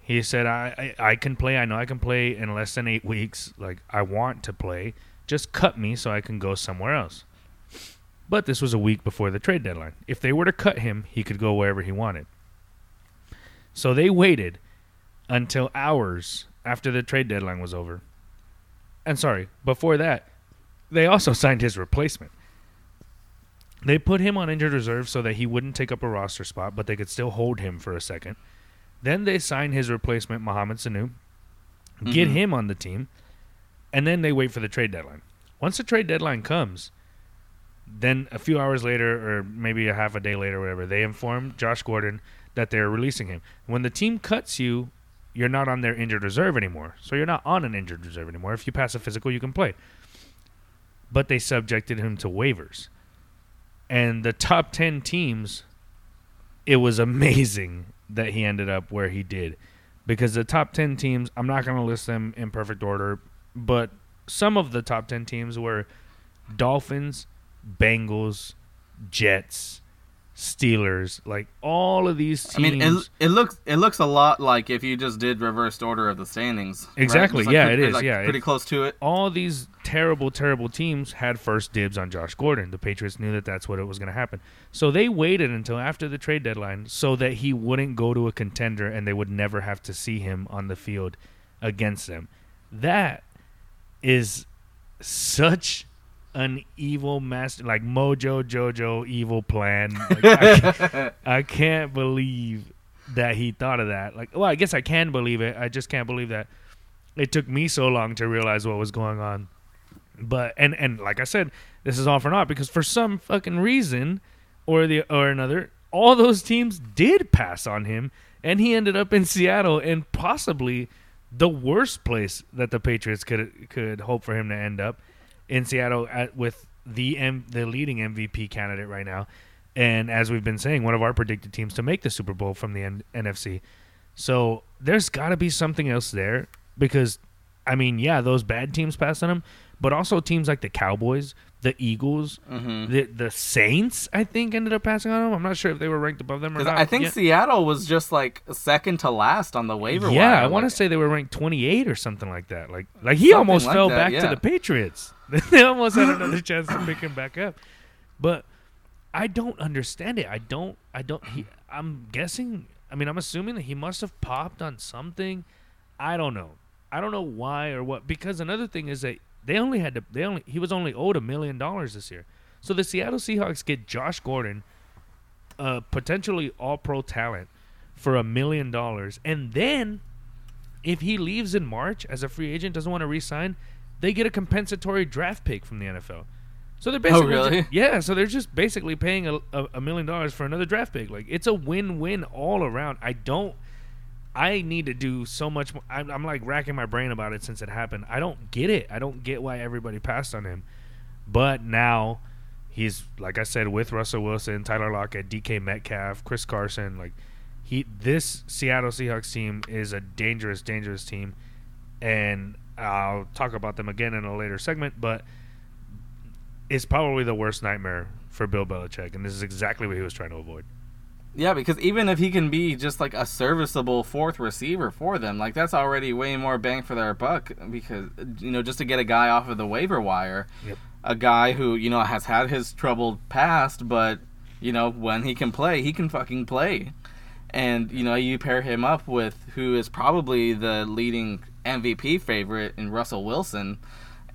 He said, I, I, I can play. I know I can play in less than eight weeks. Like, I want to play. Just cut me so I can go somewhere else. But this was a week before the trade deadline. If they were to cut him, he could go wherever he wanted. So they waited until hours after the trade deadline was over. And sorry, before that, they also signed his replacement. They put him on injured reserve so that he wouldn't take up a roster spot, but they could still hold him for a second. Then they sign his replacement, Mohamed Sanu, get Mhm. him on the team, and then they wait for the trade deadline. Once the trade deadline comes, then a few hours later, or maybe a half a day later, whatever, they inform Josh Gordon that they're releasing him. When the team cuts you, you're not on their injured reserve anymore. So you're not on an injured reserve anymore. If you pass a physical, you can play. But they subjected him to waivers. And the top 10 teams, it was amazing that he ended up where he did. Because the top 10 teams, I'm not going to list them in perfect order, but some of the top 10 teams were Dolphins, Bengals, Jets, Steelers, like all of these teams. I mean, it, it looks it looks a lot like if you just did reversed order of the standings. right? Exactly, yeah, pretty, it is, Like yeah, pretty it- close to it. all these terrible, terrible teams had first dibs on Josh Gordon. The Patriots knew that that's what it was going to happen. So they waited until after the trade deadline so that he wouldn't go to a contender and they would never have to see him on the field against them. That is such an evil master, like Mojo Jojo evil plan. Like, I, I can't believe that he thought of that. Like, well, I guess I can believe it. I just can't believe that it took me so long to realize what was going on. But and and like I said, this is all for naught because for some fucking reason or the or another, all those teams did pass on him, and he ended up in Seattle and possibly the worst place that the Patriots could could hope for him to end up in Seattle at, with the M, the leading MVP candidate right now, and as we've been saying, one of our predicted teams to make the Super Bowl from the N- NFC. So there's got to be something else there because, I mean, yeah, those bad teams passed on him, but also teams like the Cowboys, the Eagles, Mhm. the the Saints, I think ended up passing on them. I'm not sure if they were ranked above them or not. I think Yeah. Seattle was just like second to last on the waiver Yeah, wire. I want to like- say they were ranked 28 or something like that. Like, like he almost like fell that, back to the Patriots. they almost had another chance to pick him back up, but I don't understand it. I don't. I don't. He, I'm guessing. I mean, I'm assuming that he must have popped on something. I don't know. I don't know why or what. Because another thing is that they only had to. They only. He was only owed a million dollars this year. So the Seattle Seahawks get Josh Gordon, a potentially all pro talent, for a million dollars. And then if he leaves in March as a free agent, doesn't want to re sign, they get a compensatory draft pick from the NFL. So they're oh, basically Oh, really? yeah. So they're just basically paying a, a, a million dollars for another draft pick. Like it's a win-win all around. I don't. I need to do so much more. I'm, I'm like racking my brain about it since it happened. I don't get it. I don't get why everybody passed on him. But now he's like I said with Russell Wilson, Tyler Lockett, DK Metcalf, Chris Carson. Like he, this Seattle Seahawks team is a dangerous, dangerous team, and I'll talk about them again in a later segment. But it's probably the worst nightmare for Bill Belichick, and this is exactly what he was trying to avoid. Yeah, because even if he can be just like a serviceable fourth receiver for them, like that's already way more bang for their buck. Because you know, just to get a guy off of the waiver wire, Yep. a guy who you know has had his troubled past, but you know when he can play, he can fucking play. And you know, you pair him up with who is probably the leading MVP favorite in Russell Wilson,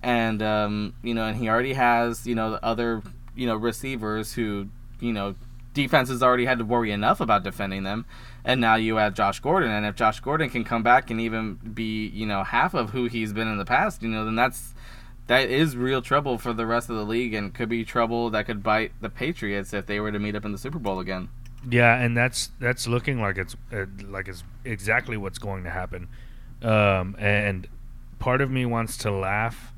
and um, you know, and he already has you know the other you know receivers who you know defenses already had to worry enough about defending them, and now you add Josh Gordon, and if Josh Gordon can come back and even be you know half of who he's been in the past, you know, then that's that is real trouble for the rest of the league, and could be trouble that could bite the Patriots if they were to meet up in the Super Bowl again. Yeah, and that's that's looking like it's uh, like it's exactly what's going to happen. Um, and part of me wants to laugh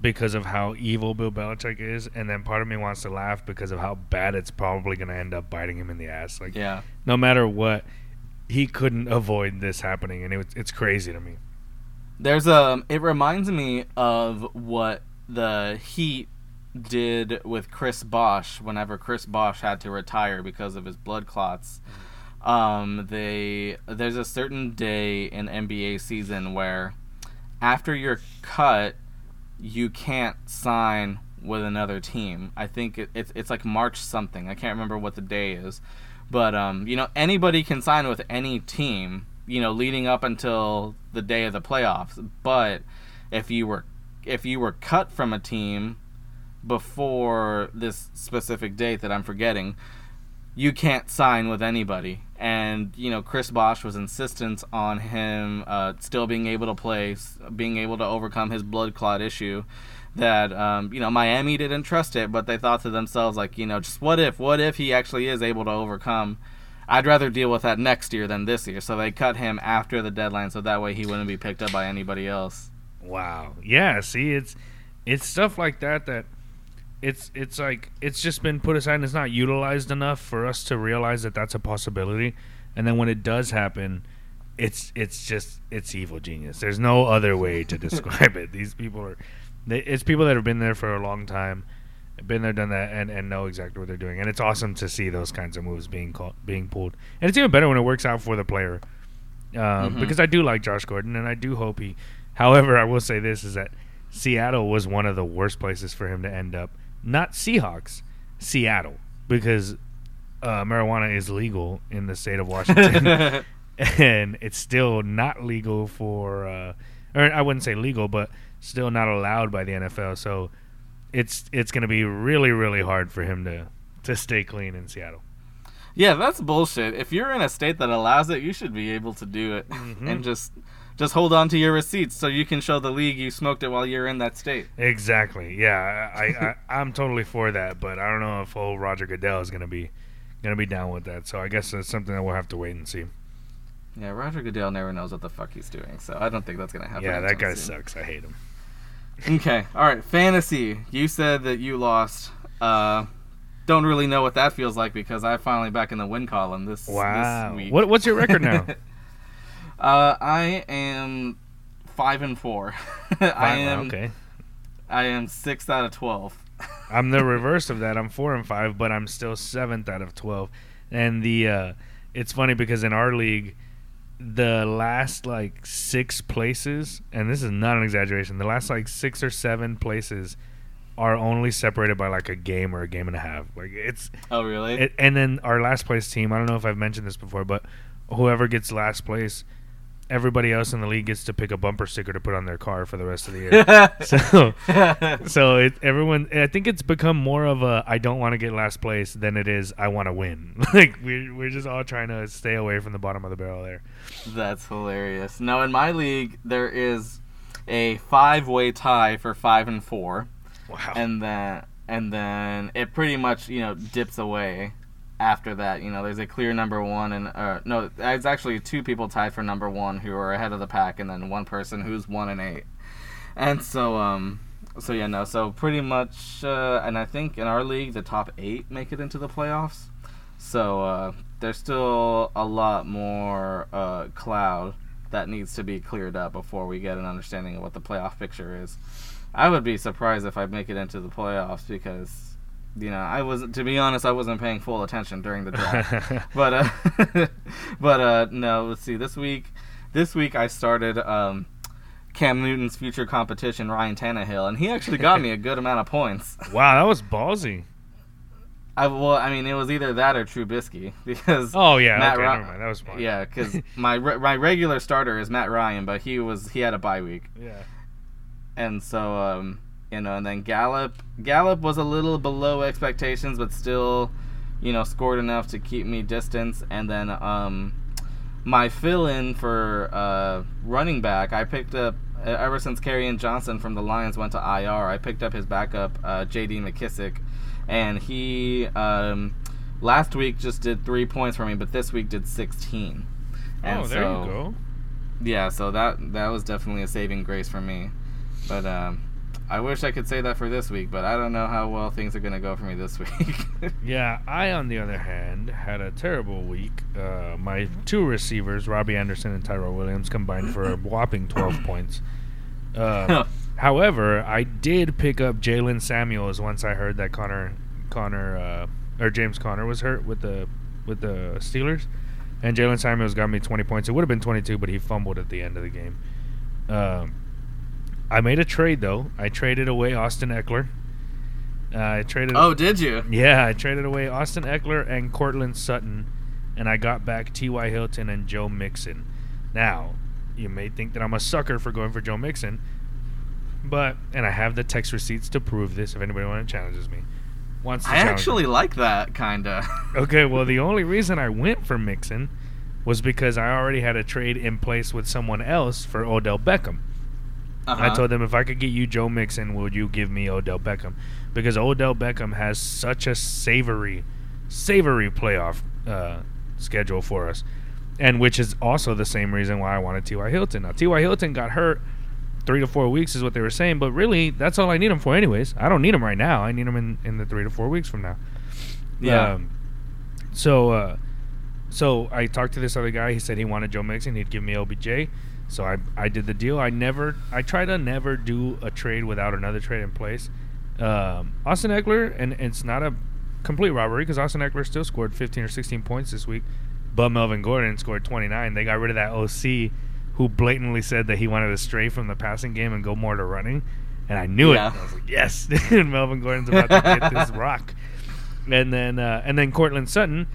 because of how evil Bill Belichick is, and then part of me wants to laugh because of how bad it's probably going to end up biting him in the ass. Like, Yeah. no matter what, he couldn't avoid this happening, and it, it's crazy to me. There's a. It reminds me of what the Heat did with Chris Bosh whenever Chris Bosh had to retire because of his blood clots. Um, they there's a certain day in NBA season where after you're cut, you can't sign with another team. I think it, it's it's like March something. I can't remember what the day is, but um, you know anybody can sign with any team. You know, leading up until the day of the playoffs. But if you were if you were cut from a team before this specific date that I'm forgetting, you can't sign with anybody. And you know, Chris Bosh was insistent on him uh, still being able to play, being able to overcome his blood clot issue. That um, you know, Miami didn't trust it, but they thought to themselves like, you know, just what if, what if he actually is able to overcome? I'd rather deal with that next year than this year. So they cut him after the deadline, so that way he wouldn't be picked up by anybody else. Wow. Yeah. See, it's it's stuff like that that it's it's like it's just been put aside and it's not utilized enough for us to realize that that's a possibility. And then when it does happen, it's it's just it's evil genius. There's no other way to describe it. These people are they, it's people that have been there for a long time, been there, done that, and, and know exactly what they're doing. And it's awesome to see those kinds of moves being called, being pulled. And it's even better when it works out for the player, um, Mhm. because I do like Josh Gordon, and I do hope he. However, I will say this is that Seattle was one of the worst places for him to end up. Not Seahawks, Seattle, because uh, marijuana is legal in the state of Washington, and it's still not legal for, uh, or I wouldn't say legal, but still not allowed by the NFL. So it's it's going to be really really hard for him to to stay clean in Seattle. Yeah, that's bullshit. If you're in a state that allows it, you should be able to do it Mhm. and just just hold on to your receipts so you can show the league you smoked it while you're in that state. Exactly. Yeah, I, I I'm totally for that, but I don't know if old Roger Goodell is going to be to be down with that. So I guess that's something that we'll have to wait and see. Yeah, Roger Goodell never knows what the fuck he's doing, so I don't think that's gonna happen. yeah, that guy soon. sucks. I hate him. Okay, all right, fantasy. You said that you lost. Uh, don't really know what that feels like because I'm finally back in the win column this, Wow. this week. What what's your record now? uh, I am five and four. I am. okay. I am six out of twelve. I'm the reverse of that. I'm four and five, but I'm still seventh out of twelve. And the uh, it's funny because in our league, the last like six places, and this is not an exaggeration, the last like six or seven places are only separated by like a game or a game and a half. Like it's Oh really? it, and then our last place team. I don't know if I've mentioned this before, but whoever gets last place everybody else in the league gets to pick a bumper sticker to put on their car for the rest of the year. so, so it, everyone, I think it's become more of a I don't want to get last place than it is I want to win. like we're we're just all trying to stay away from the bottom of the barrel there. That's hilarious. Now in my league, there is a five-way tie for five and four, Wow. and then and then it pretty much you know dips away. After that, you know, there's a clear number one, and uh, no, it's actually two people tied for number one who are ahead of the pack, and then one person who's one and eight. And so, um, so yeah, no, so pretty much, uh, and I think in our league, the top eight make it into the playoffs. So uh, there's still a lot more uh, cloud that needs to be cleared up before we get an understanding of what the playoff picture is. I would be surprised if I make it into the playoffs because, you know, I wasn't. To be honest, I wasn't paying full attention during the draft. but uh, but uh, no. Let's see. This week, this week I started um, Cam Newton's future competition, Ryan Tannehill, and he actually got me a good amount of points. wow, that was ballsy. I well, I mean, it was either that or Trubisky because Oh yeah, Matt okay, never mind. That was fine. yeah, because my re- my regular starter is Matt Ryan, but he was he had a bye week, yeah. and so um, you know, and then Gallup Gallup was a little below expectations, but still, you know, scored enough to keep me distance, and then um, my fill-in for uh, running back, I picked up ever since Kerryon Johnson from the Lions went to IR. I picked up his backup, uh, J.D. McKissic, and he um, last week just did three points for me, but this week did 16. And oh, there so, you go. Yeah, so that that was definitely a saving grace for me. But um, I wish I could say that for this week, but I don't know how well things are gonna go for me this week. Yeah, I, on the other hand, had a terrible week. Uh, my two receivers, Robbie Anderson and Tyrell Williams, combined for a whopping 12 points. Uh, however, I did pick up Jaylen Samuels once I heard that Conner, Conner, uh, or James Conner was hurt with the with the Steelers, and Jaylen Samuels got me 20 points. It would have been 22, but he fumbled at the end of the game. Um, I made a trade though. I traded away Austin Ekeler. Uh, I traded. oh, did you? Yeah, I traded away Austin Ekeler and Courtland Sutton, and I got back T.Y. Hilton and Joe Mixon. Now, you may think that I'm a sucker for going for Joe Mixon, but and I have the text receipts to prove this. If anybody wants to challenges me, wants to I challenge me. actually like that kinda. Okay, well, the only reason I went for Mixon was because I already had a trade in place with someone else for Odell Beckham. Uh-huh. I told them if I could get you Joe Mixon, would you give me Odell Beckham? Because Odell Beckham has such a savory, savory playoff uh, schedule for us, and which is also the same reason why I wanted T.Y. Hilton. Now T.Y. Hilton got hurt three to four weeks is what they were saying, but really that's all I need him for, anyways. I don't need him right now. I need him in, in the three to four weeks from now. Yeah. Um, so, uh, so I talked to this other guy. He said he wanted Joe Mixon. He'd give me OBJ. So I, I did the deal. I never, I try to never do a trade without another trade in place. Um, Austin Ekeler, and, and it's not a complete robbery because Austin Ekeler still scored 15 or 16 points this week, but Melvin Gordon scored 29. They got rid of that OC who blatantly said that he wanted to stray from the passing game and go more to running. And I knew Yeah. it. I was like, yes, Melvin Gordon's about to get this rock. And then, uh, and then Courtland Sutton,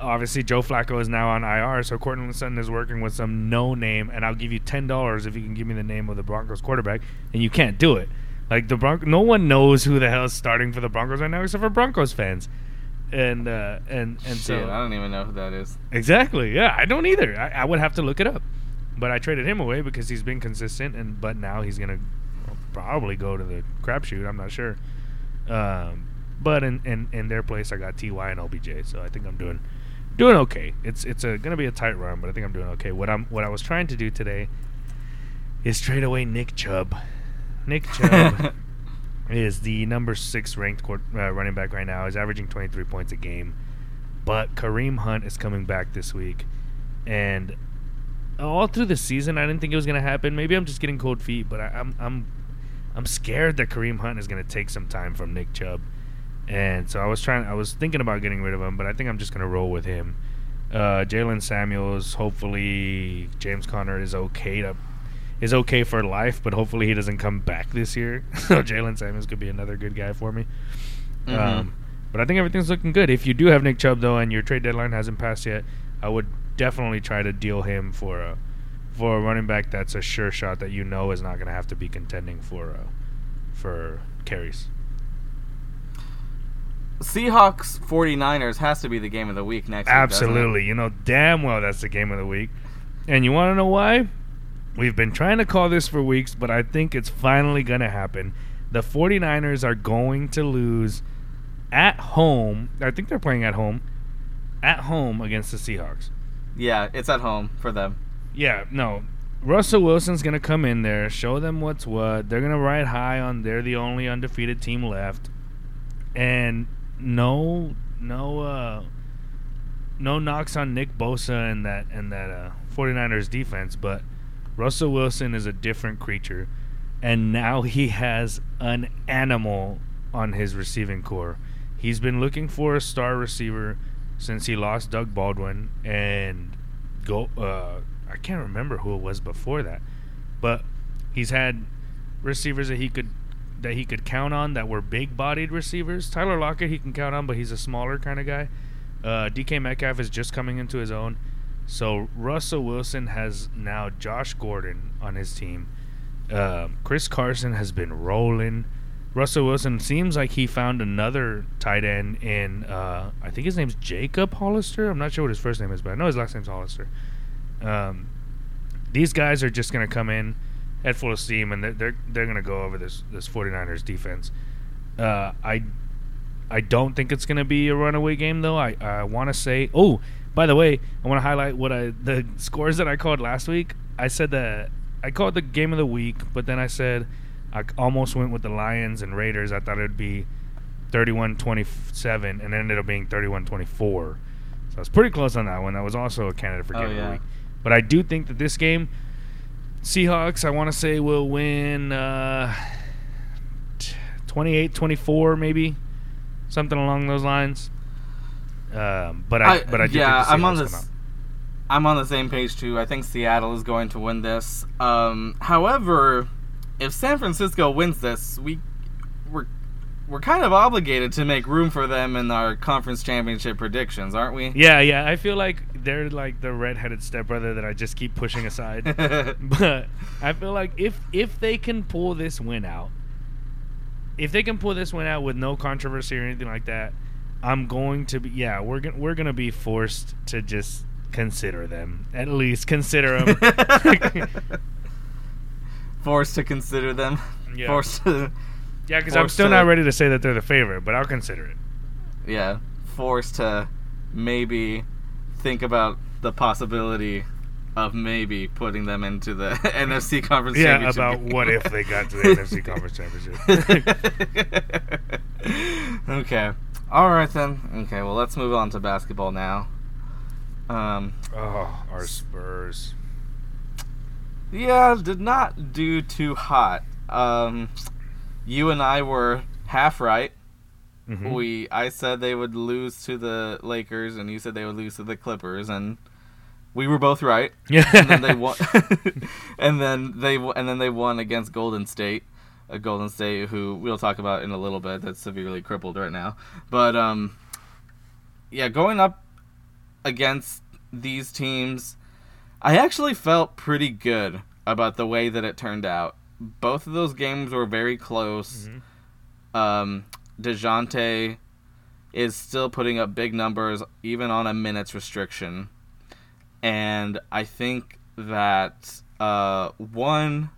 obviously Joe Flacco is now on IR, so Courtland Sutton is working with some no name, and I'll give you ten dollars if you can give me the name of the Broncos quarterback, and you can't do it. Like the Bron- no one knows who the hell is starting for the Broncos right now except for Broncos fans, and uh, and and so I don't even know who that is. Exactly. Yeah, I don't either. I, I would have to look it up, but I traded him away because he's been consistent, and but now he's gonna probably go to the crapshoot. I'm not sure. Um, but in, in in their place, I got Ty and OBJ, so I think I'm doing doing okay. It's it's a, gonna be a tight run, but I think I'm doing okay. What I'm what I was trying to do today is trade away Nick Chubb. Nick Chubb is the number six ranked quar- uh, running back right now. He's averaging 23 points a game. But Kareem Hunt is coming back this week, and all through the season, I didn't think it was gonna happen. Maybe I'm just getting cold feet, but I, I'm I'm I'm scared that Kareem Hunt is gonna take some time from Nick Chubb, and so I was trying. I was thinking about getting rid of him, but I think I'm just gonna roll with him. Uh, Jaylen Samuels, hopefully James Conner is okay to is okay for life, but hopefully he doesn't come back this year. so Jaylen Samuels could be another good guy for me. Mhm. Um, but I think everything's looking good. If you do have Nick Chubb though, and your trade deadline hasn't passed yet, I would definitely try to deal him for a for a running back that's a sure shot that you know is not going to have to be contending for uh, for carries. Seahawks 49ers has to be the game of the week next week. Absolutely. You know damn well that's the game of the week. And you want to know why? We've been trying to call this for weeks, but I think it's finally going to happen. The 49ers are going to lose at home. I think they're playing at home. At home against the Seahawks. Yeah, it's at home for them. Yeah, no. Russell Wilson's going to come in there, show them what's what. They're going to ride high on they're the only undefeated team left. And no no uh no knocks on Nick Bosa and that and that uh 49ers defense, but Russell Wilson is a different creature and now he has an animal on his receiving corps. He's been looking for a star receiver since he lost Doug Baldwin and go uh I can't remember who it was before that. But he's had receivers that he could that he could count on that were big bodied receivers. Tyler Lockett he can count on, but he's a smaller kind of guy. Uh, DK Metcalf is just coming into his own. So Russell Wilson has now Josh Gordon on his team. Um, Chris Carson has been rolling. Russell Wilson seems like he found another tight end in uh, I think his name's Jacob Hollister. I'm not sure what his first name is, but I know his last name's Hollister. Um, these guys are just going to come in head full of steam, and they're they're, they're going to go over this this 49ers defense. Uh, I I don't think it's going to be a runaway game though. I I want to say oh by the way I want to highlight what I the scores that I called last week. I said that I called the game of the week, but then I said I almost went with the Lions and Raiders. I thought it would be 31-27 and it ended up being 31-24. So I was pretty close on that one. That was also a candidate for Oh, game of the week. But I do think that this game Seahawks, I want to say, will win uh, 28 24, maybe. Something along those lines. Um, but I, but I do yeah, think I'm on this. I'm on the same page too. I think Seattle is going to win this. Um, however, if San Francisco wins this, we we're we're kind of obligated to make room for them in our conference championship predictions, aren't we? Yeah, yeah. I feel like they're like the redheaded stepbrother that I just keep pushing aside. but I feel like if if they can pull this win out, if they can pull this win out with no controversy or anything like that, I'm going to be yeah we're gonna we're gonna be forced to just consider them at least consider them. Forced to consider them. Yeah. Forced to, yeah, because I'm still to- not ready to say that they're the favorite, but I'll consider it. yeah, forced to maybe think about the possibility of maybe putting them into the NFC conference Yeah, about what if they got to the NFC Conference Championship. okay. All right then. Okay. Well, let's move on to basketball now. Um. oh, our Spurs. Yeah, did not do too hot. Um, you and I were half right. Mhm. We I said they would lose to the Lakers, and you said they would lose to the Clippers, and we were both right. Yeah. and then they won. and then they and then they won against Golden State, a Golden State who we'll talk about in a little bit. That's severely crippled right now. But um, yeah, going up against these teams, I actually felt pretty good about the way that it turned out. Both of those games were very close. Mhm. Um, Dejounte is still putting up big numbers even on a minutes restriction. And I think that uh, one,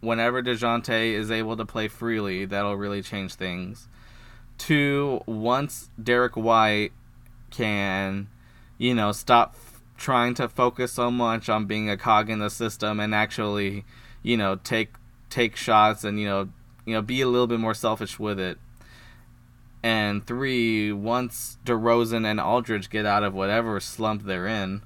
whenever Dejounte is able to play freely, that'll really change things. Two, once Derrick White can, you know, stop f- trying to focus so much on being a cog in the system and actually, you know, take take shots and you know, you know, be a little bit more selfish with it. And three, once DeRozan and Aldridge get out of whatever slump they're in,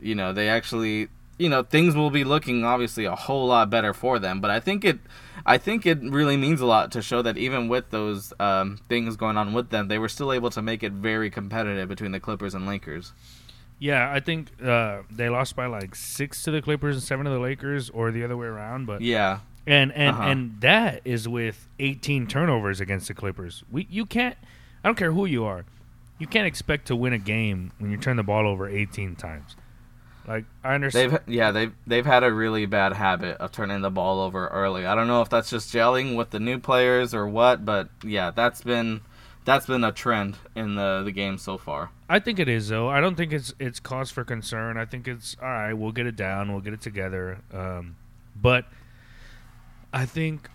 you know, they actually, you know, things will be looking obviously a whole lot better for them. But I think it, I think it really means a lot to show that even with those um, things going on with them, they were still able to make it very competitive between the Clippers and Lakers. Yeah, I think uh, they lost by like six to the Clippers and seven to the Lakers, or the other way around. But Yeah, and and Uh-huh. and that is with 18 turnovers against the Clippers. We you can't. I don't care who you are. You can't expect to win a game when you turn the ball over 18 times. Like I understand. They've yeah they've they've had a really bad habit of turning the ball over early. I don't know if that's just gelling with the new players or what, but yeah, that's been that's been a trend in the the game so far. I think it is though. I don't think it's it's cause for concern. I think it's all right. We'll get it down. We'll get it together. Um, but I think,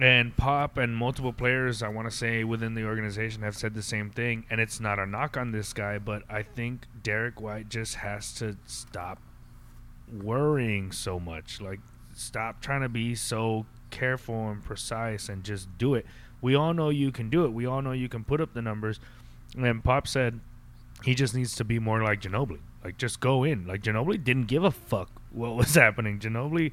and Pop and multiple players, I want to say within the organization have said the same thing. And it's not a knock on this guy, but I think Derrick White just has to stop worrying so much. Like, stop trying to be so careful and precise and just do it. We all know you can do it. We all know you can put up the numbers. And Pop said he just needs to be more like Ginobili. Like just go in. Like Ginobili didn't give a fuck what was happening. Ginobili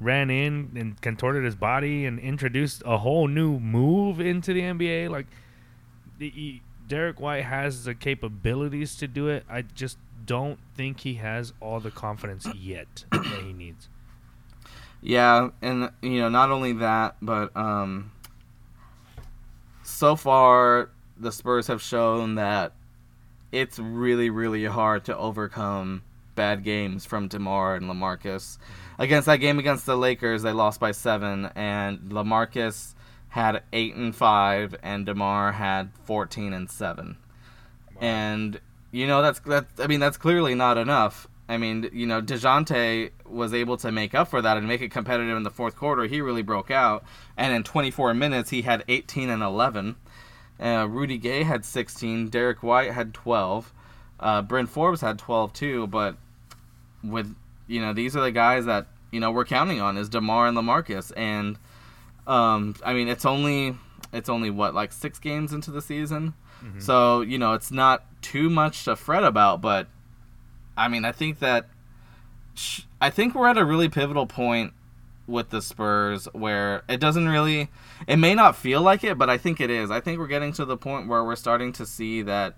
ran in and contorted his body and introduced a whole new move into the NBA. Like the, he, Derrick White has the capabilities to do it. I just don't think he has all the confidence yet that he needs. Yeah, and you know, not only that, but um so far the Spurs have shown that it's really, really hard to overcome bad games from DeMar and LaMarcus. Against that game against the Lakers, they lost by seven, and LaMarcus had eight and five, and DeMar had fourteen and seven. Wow. And you know that's that's I mean that's clearly not enough. I mean, you know, Dejounte was able to make up for that and make it competitive in the fourth quarter. He really broke out, and in 24 minutes, he had 18 and 11. Uh, Rudy Gay had 16. Derrick White had 12. Uh, Bryn Forbes had 12 too. But with you know, these are the guys that you know we're counting on is Demar and Lamarcus, and um, I mean, it's only it's only what like six games into the season, mm-hmm. so you know, it's not too much to fret about, but I mean, I think that I think we're at a really pivotal point with the Spurs where it doesn't really it may not feel like it, but I think it is. I think we're getting to the point where we're starting to see that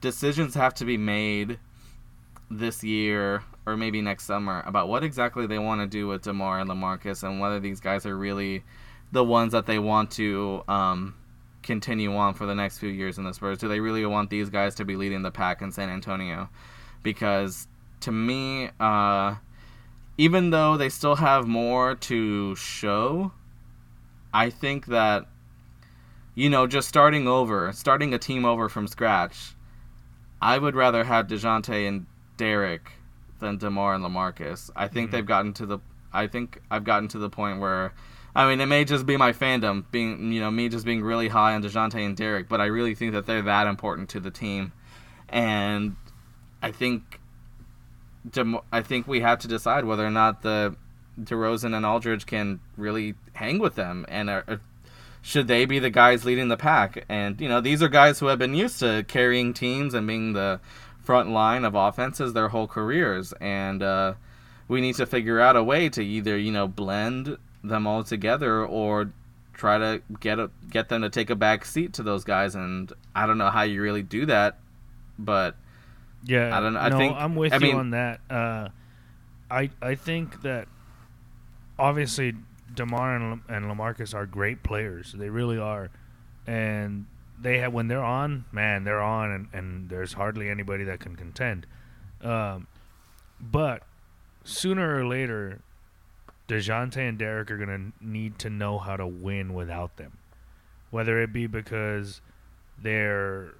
decisions have to be made this year or maybe next summer about what exactly they want to do with DeMar and LaMarcus and whether these guys are really the ones that they want to um, continue on for the next few years in the Spurs. Do they really want these guys to be leading the pack in San Antonio? because to me, uh, even though they still have more to show, I think that you know just starting over, starting a team over from scratch, I would rather have Dejounte and Derrick than Demar and Lamarcus. I think mm-hmm. they've gotten to the. I think I've gotten to the point where. I mean, it may just be my fandom, being you know me just being really high on Dejounte and Derrick, but I really think that they're that important to the team, and I think I think we have to decide whether or not the DeRozan and Aldridge can really hang with them, and are, should they be the guys leading the pack? And you know, these are guys who have been used to carrying teams and being the front line of offenses their whole careers, and uh, we need to figure out a way to either you know blend them all together or try to get a, get them to take a back seat to those guys. And I don't know how you really do that, but yeah, I don't know. I no, think I'm with I you mean, on that. Uh, I I think that obviously Demar and, and Lamarcus are great players. They really are, and they have when they're on, man, they're on, and, and there's hardly anybody that can contend. Um, but sooner or later, Dejounte and Derrick are gonna need to know how to win without them, whether it be because they're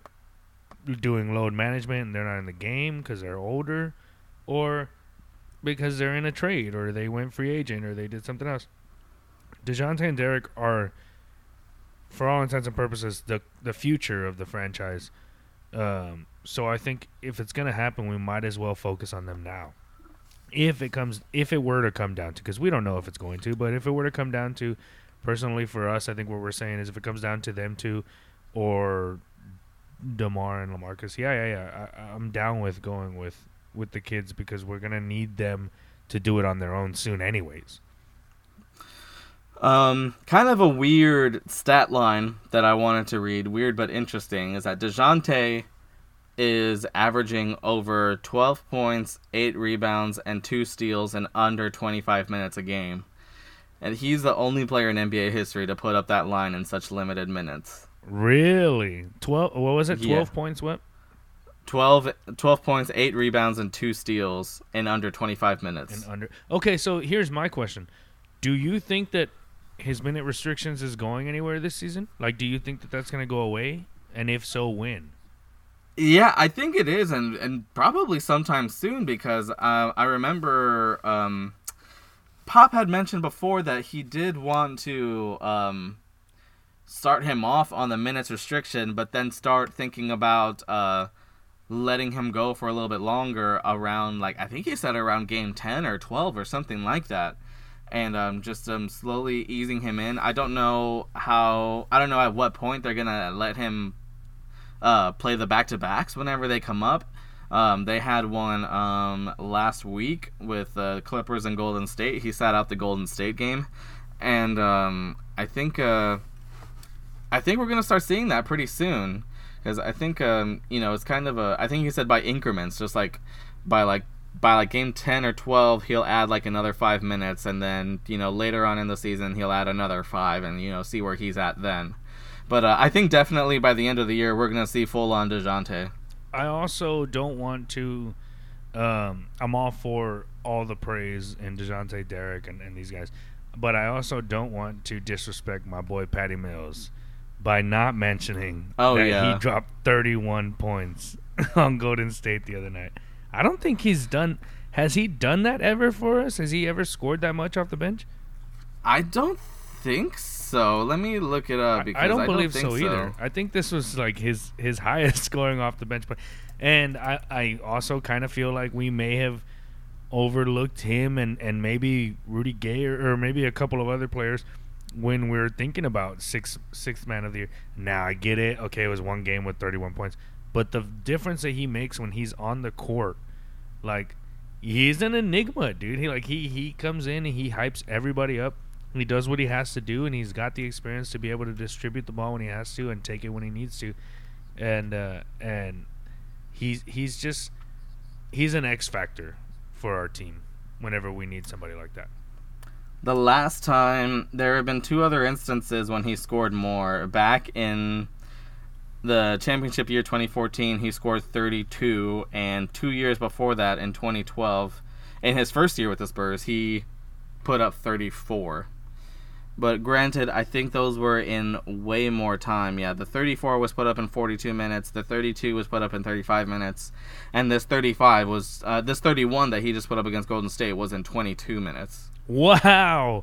doing load management and they're not in the game because they're older, or because they're in a trade or they went free agent or they did something else. Dejounte and Derrick are, for all intents and purposes, the the future of the franchise. Um, so I think if it's gonna happen, we might as well focus on them now. If it comes, if it were to come down to, because we don't know if it's going to, but if it were to come down to, personally for us, I think what we're saying is if it comes down to them two, or Demar and Lamarcus. Yeah, yeah, yeah. I, I'm down with going with with the kids because we're gonna need them to do it on their own soon, anyways. Um, kind of a weird stat line that I wanted to read, weird but interesting, is that Dejounte is averaging over 12 points, 8 rebounds, and 2 steals in under 25 minutes a game. And he's the only player in NBA history to put up that line in such limited minutes. Really? Twelve? What was it? Twelve yeah. points? What? 12, 12 points, eight rebounds, and two steals in under 25 minutes. And under. Okay, so here's my question: Do you think that his minute restrictions is going anywhere this season? Like, do you think that that's going to go away? And if so, when? Yeah, I think it is, and and probably sometime soon because uh, I remember um, Pop had mentioned before that he did want to um, start him off on the minutes restriction, but then start thinking about uh, letting him go for a little bit longer around like I think he said around game ten or twelve or something like that, and um, just um, slowly easing him in. I don't know how I don't know at what point they're gonna let him uh, play the back to backs whenever they come up. Um, they had one um, last week with uh, Clippers and Golden State. He sat out the Golden State game, and um, I think uh, I think we're gonna start seeing that pretty soon because I think um, you know it's kind of a I think he said by increments, just like by like by like game 10 or 12 he'll add like another five minutes and then you know later on in the season he'll add another five and you know see where he's at then but uh, i think definitely by the end of the year we're gonna see full on Dejounte. I also don't want to. Um, I'm all for all the praise and Dejounte, Derrick, and, and these guys, but I also don't want to disrespect my boy Patty Mills by not mentioning Oh, that yeah. he dropped 31 points on Golden State the other night. I don't think he's done. Has he done that ever for us? Has he ever scored that much off the bench? i don't think so let me look it up because I don't believe think so either. I think this was like his his highest scoring off the bench, but and I I also kind of feel like we may have overlooked him and and maybe Rudy Gay or, or maybe a couple of other players when we're thinking about six sixth man of the year. Now I get it. Okay, it was one game with 31 points, but the difference that he makes when he's on the court, like he's an enigma, dude. He like he he comes in and he hypes everybody up. He does what he has to do, and he's got the experience to be able to distribute the ball when he has to and take it when he needs to, and uh, and he's he's just he's an X factor for our team whenever we need somebody like that. The last time there have been two other instances when he scored more. Back in the championship year 2014, he scored 32, and two years before that, in 2012, in his first year with the Spurs, he put up 34. But granted, I think those were in way more time. Yeah, the 34 was put up in 42 minutes. The 32 was put up in 35 minutes, and this 35 was uh, this 31 that he just put up against Golden State was in 22 minutes. Wow,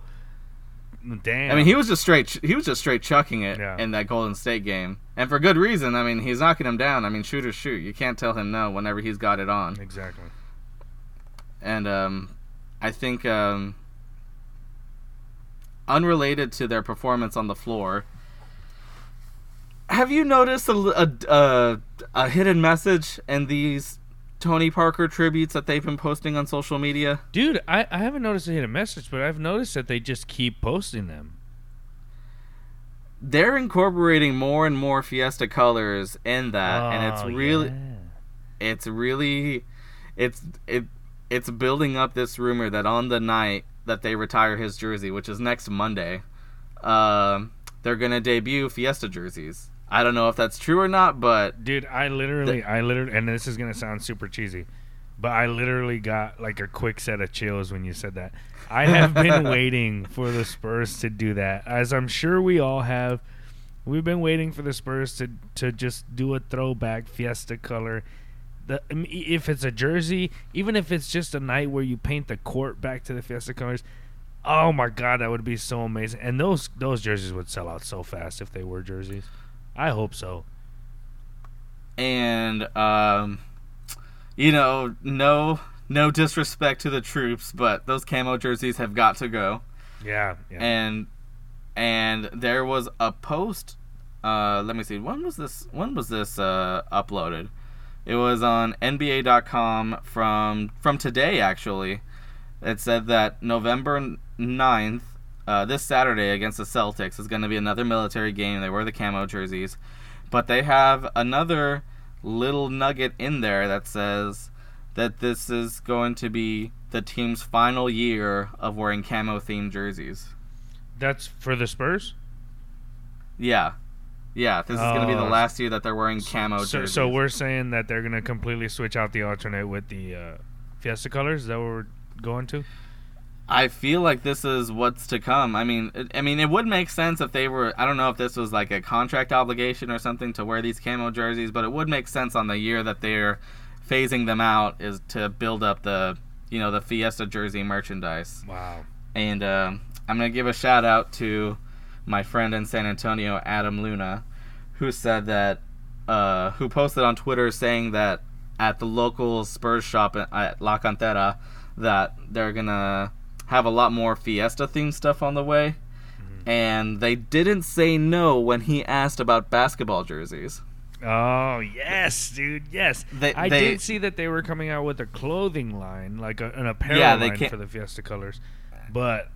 damn. I mean, he was just straight. He was just straight chucking it Yeah. in that Golden State game, and for good reason. I mean, he's knocking him down. I mean, shooters shoot. You can't tell him no whenever he's got it on. exactly. And um, I think um, unrelated to their performance on the floor. Have you noticed a, a, a, a hidden message in these Tony Parker tributes that they've been posting on social media? Dude, I, I haven't noticed a message, but I've noticed that they just keep posting them. They're incorporating more and more Fiesta colors in that, and it's Oh, really yeah. it's really it's it it's building up this rumor that on the night that they retire his jersey, which is next Monday, um, they're gonna debut Fiesta jerseys. I don't know if that's true or not, but Dude, I literally, I literally, and this is gonna sound super cheesy, but I literally got like a quick set of chills when you said that. I have been waiting for the Spurs to do that, as I'm sure we all have. We've been waiting for the Spurs to to just do a throwback Fiesta color. The if it's a jersey, even if it's just a night where you paint the court back to the Fiesta colors. Oh my god, that would be so amazing! And those those jerseys would sell out so fast if they were jerseys. I hope so. and um, you know, no no disrespect to the troops, but those camo jerseys have got to go. Yeah, yeah. and and there was a post uh let me see when was this when was this uh uploaded it was on nba.com from from today actually it said that november 9th uh, this saturday against the celtics is going to be another military game they wear the camo jerseys but they have another little nugget in there that says that this is going to be the team's final year of wearing camo themed jerseys That's for the Spurs. Yeah. Yeah, this is going to be the Oh, last year that they're wearing camo So, jerseys. so we're saying that they're gonna completely switch out the alternate with the uh, Fiesta colors. Is that what we're going to? I feel like this is what's to come. I mean, it, I mean, it would make sense if they were. I don't know if this was like a contract obligation or something to wear these camo jerseys, but it would make sense on the year that they're phasing them out is to build up the, you know, the Fiesta jersey merchandise. Wow. And um, I'm gonna give a shout out to my friend in San Antonio, Adam Luna, who said that, uh, who posted on Twitter saying that at the local Spurs shop at- at La Cantera, that they're gonna have a lot more Fiesta themed stuff on the way. And they didn't say no when he asked about basketball jerseys. Oh yes, dude. Yes, They- I they- did see that they were coming out with a clothing line, like a, an apparel Yeah, line for the Fiesta colors. But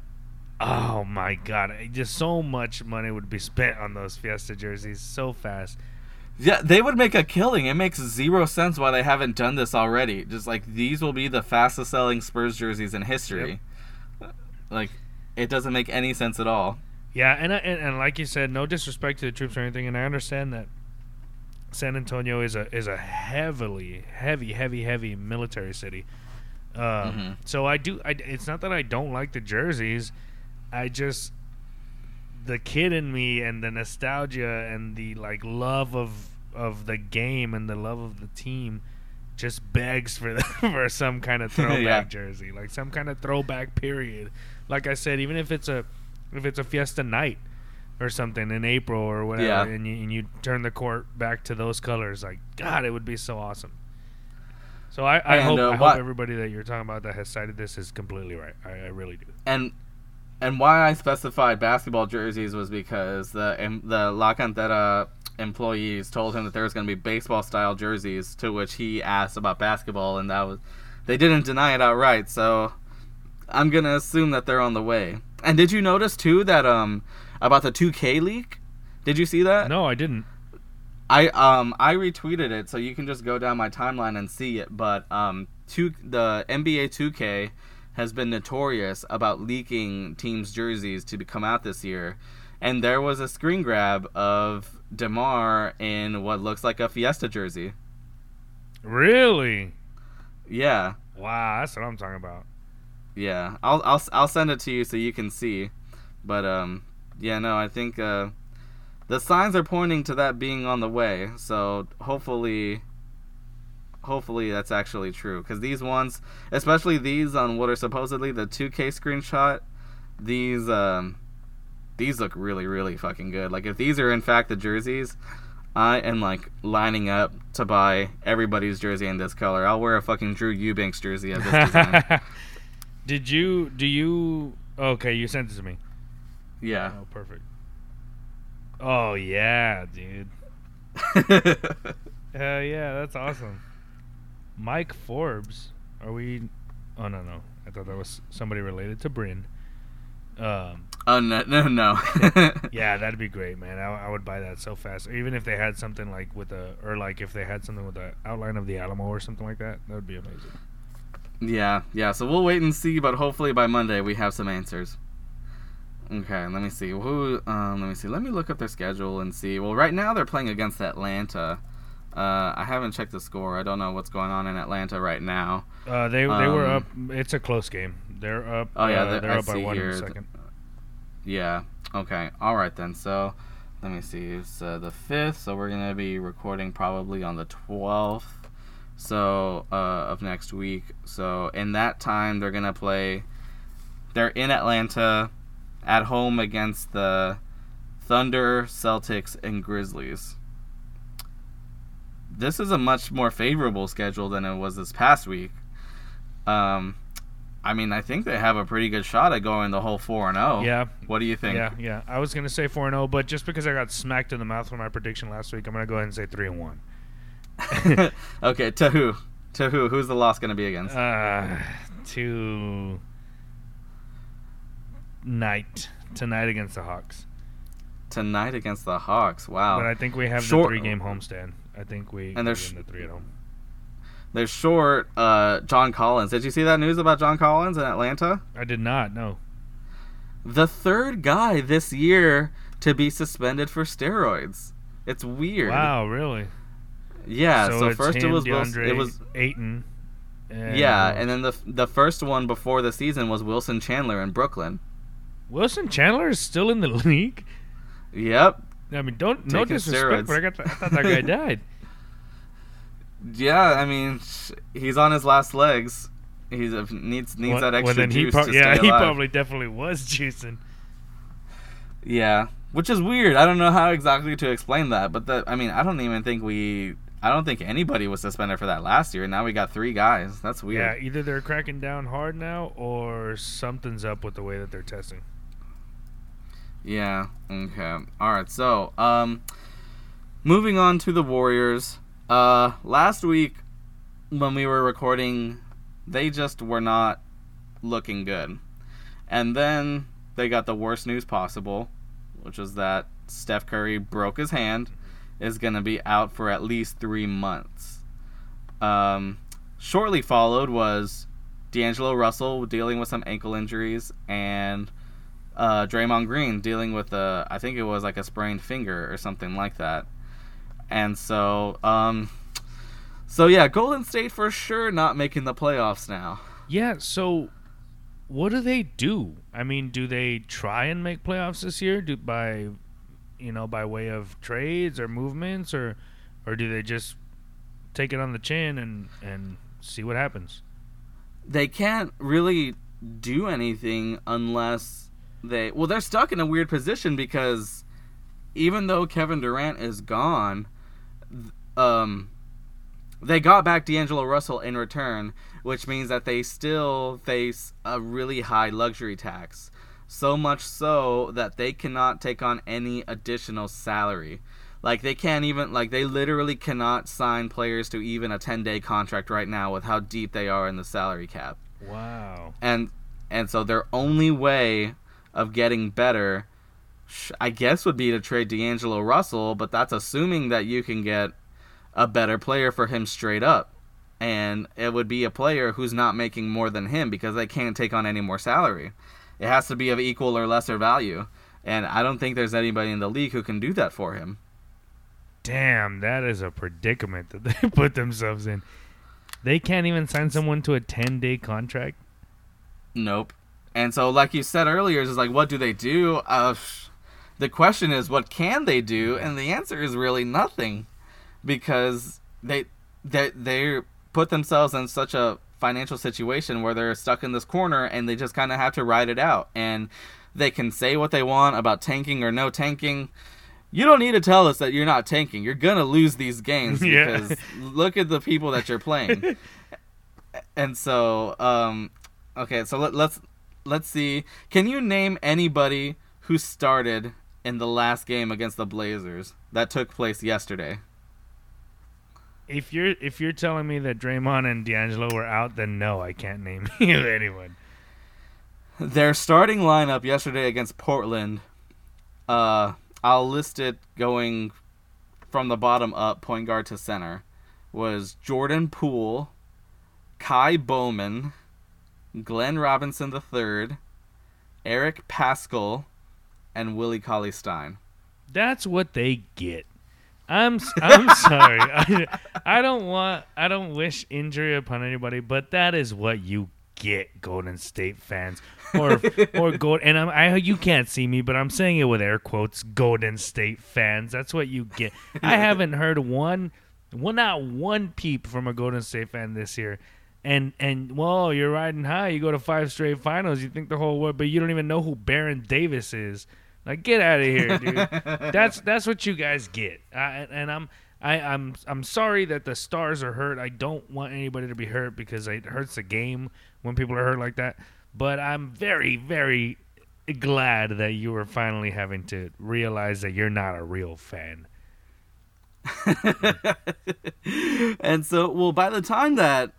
oh my god, just so much money would be spent on those Fiesta jerseys so fast. Yeah, they would make a killing. It makes zero sense why they haven't done this already. Just like these will be the fastest selling Spurs jerseys in history. Like, it doesn't make any sense at all. Yeah, and, and and like you said, no disrespect to the troops or anything, and I understand that San Antonio is a is a heavily heavy heavy heavy military city. Um, Mhm. So I do. I, it's not that I don't like the jerseys. I just the kid in me and the nostalgia and the like love of of the game and the love of the team just begs for the, for some kind of throwback Yeah. jersey, like some kind of throwback period. Like I said, even if it's a if it's a Fiesta night or something in April or whatever, Yeah. and, you, and you turn the court back to those colors, like God, it would be so awesome. So I, I And, hope uh, I hope everybody that you're talking about that has cited this is completely right. I, I really do. And and why I specified basketball jerseys was because the the La Cantera employees told him that there was going to be baseball style jerseys, to which he asked about basketball, and that was they didn't deny it outright. So I'm gonna assume that they're on the way. And did you notice too that um about the 2K leak? Did you see that? No, I didn't. I um I retweeted it, so you can just go down my timeline and see it. But um, two the NBA 2K has been notorious about leaking teams' jerseys to be- come out this year, and there was a screen grab of Demar in what looks like a Fiesta jersey. Really? Yeah, Wow, that's what I'm talking about. yeah. I'll I'll I'll send it to you so you can see. But um, yeah, no, I think uh, the signs are pointing to that being on the way. So hopefully, hopefully that's actually true. Because these ones, especially these on what are supposedly the 2K screenshot, these um, these look really really fucking good. Like if these are in fact the jerseys. I am like lining up to buy everybody's jersey in this color. I'll wear a fucking Drew Eubanks jersey of this design. Did you? Do you? Okay, you sent it to me. Yeah. Oh, perfect. Oh yeah, dude. Hell yeah, that's awesome. Mike Forbes. Are we? Oh no no. I thought that was somebody related to Bryn. Um, oh no no no. yeah, that'd be great, man. I, I would buy that so fast. Even if they had something like with a, or like if they had something with the outline of the Alamo or something like that, that would be amazing. Yeah, yeah. So we'll wait and see, but hopefully by Monday we have some answers. Okay, let me see. Who? Um, let me see. Let me look up their schedule and see. Well, right now they're playing against Atlanta. Uh, I haven't checked the score. I don't know what's going on in Atlanta right now. Uh, they they were up. Um, It's a close game. They're up. Oh, yeah, uh, they're- they're up by one here second. Yeah. Okay. All right then. So, let me see. It's uh, the fifth. So we're gonna be recording probably on the twelfth. So uh, of next week. So in that time they're gonna play. They're in Atlanta, at home against the Thunder, Celtics, and Grizzlies. This is a much more favorable schedule than it was this past week. Um, I mean, I think they have a pretty good shot at going the whole four and zero. Yeah, What do you think? yeah, yeah. I was gonna say four and zero, but just because I got smacked in the mouth for my prediction last week, I'm gonna go ahead and say three and one. okay, to who? To who? Who's the loss going to be against? Uh, to night tonight against the Hawks. Tonight against the Hawks. Wow. But I think we have Short- the three game homestand. I think we And there's- the three at home. They're short uh, John Collins. Did you see that news about John Collins in Atlanta? I did not. No. The third guy this year to be suspended for steroids. It's weird. Wow, really? Yeah. so So, first it was DeAndre it was Ayton. And yeah, and then the the first one before the season was Wilson Chandler in Brooklyn. Wilson Chandler is still in the league. Yep. I mean, don't no disrespect, steroids. but I, got I thought that guy died. Yeah, I mean, he's on his last legs. He uh, needs needs well, that extra well, then he juice prob- to yeah, he probably definitely was juicing. Yeah, which is weird. I don't know how exactly to explain that, but that I mean, I don't even think we. I don't think anybody was suspended for that last year. Now we got three guys. That's weird. Yeah, either they're cracking down hard now, or something's up with the way that they're testing. Yeah. Okay. All right. So, um, moving on to the Warriors. Uh, last week when we were recording, they just were not looking good, and then they got the worst news possible, which was that Steph Curry broke his hand, is to be out for at least three months. Um, shortly followed was D'Angelo Russell dealing with some ankle injuries and uh, Draymond Green dealing with a, I think it was like a sprained finger or something like that. And so, um, so yeah, Golden State for sure not making the playoffs now. Yeah, so what do they do? I mean, do they try and make playoffs this year? Do by you know, by way of trades or movements or or do they just take it on the chin and and see what happens? They can't really do anything unless they, well, they're stuck in a weird position because even though Kevin Durant is gone, um, they got back D'Angelo Russell in return, which means that they still face a really high luxury tax. So much so that they cannot take on any additional salary. Like they can't even like they literally cannot sign players to even a 10-day contract right now with how deep they are in the salary cap. Wow. And and so their only way of getting better I guess would be to trade D'Angelo Russell, but that's assuming that you can get a better player for him straight up. And it would be a player who's not making more than him because they can't take on any more salary. It has to be of equal or lesser value. And I don't think there's anybody in the league who can do that for him. Damn, that is a predicament that they put themselves in. They can't even sign someone to a 10-day contract. Nope. And so, like you said earlier, is like, what do they do? Uh, the question is, what can they do? And the answer is really nothing, because they they they put themselves in such a financial situation where they're stuck in this corner, and they just kind of have to ride it out. And they can say what they want about tanking or no tanking. You don't need to tell us that you're not tanking. You're gonna lose these games Yeah. because look at the people that you're playing. and so, um, okay, so let, let's let's see. Can you name anybody who started in the last game against the Blazers that took place yesterday? If you're if you're telling me that Draymond and D'Angelo were out, then no, I can't name anyone. Their starting lineup yesterday against Portland. Uh, I'll list it going from the bottom up, point guard to center. Was Jordan Poole, Ky Bowman, Glenn Robinson III, Eric Paschall, and Willie Cauley Stein. That's what they get. I'm I'm sorry. I, I don't want I don't wish injury upon anybody, but that is what you get, Golden State fans, or or gold. And I'm, I you can't see me, but I'm saying it with air quotes. Golden State fans. That's what you get. I haven't heard one, well, not one peep from a Golden State fan this year. And and whoa, you're riding high. You go to five straight finals. You think the whole world, but you don't even know who Baron Davis is. Like, get out of here, dude. that's that's what you guys get. I, and I'm I, I'm I'm sorry that the stars are hurt. I don't want anybody to be hurt because it hurts the game when people are hurt like that. But I'm very very glad that you are finally having to realize that you're not a real fan. and so, well, by the time that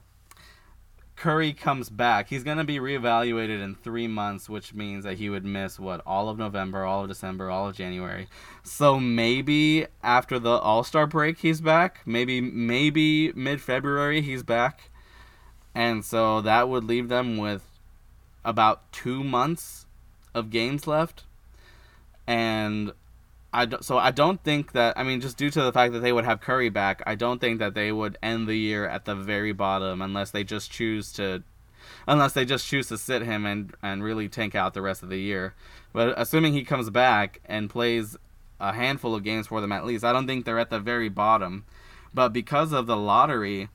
Curry comes back, he's going to be reevaluated in three months, which means that he would miss, what, all of November, all of December, all of January. So maybe after the All Star break, he's back. Maybe, maybe mid February, he's back. And so that would leave them with about two months of games left. And I don't, so I don't think that I mean just due to the fact that they would have Curry back, I don't think that they would end the year at the very bottom unless they just choose to unless they just choose to sit him and and really tank out the rest of the year. But assuming he comes back and plays a handful of games for them at least, I don't think they're at the very bottom. But because of the lottery,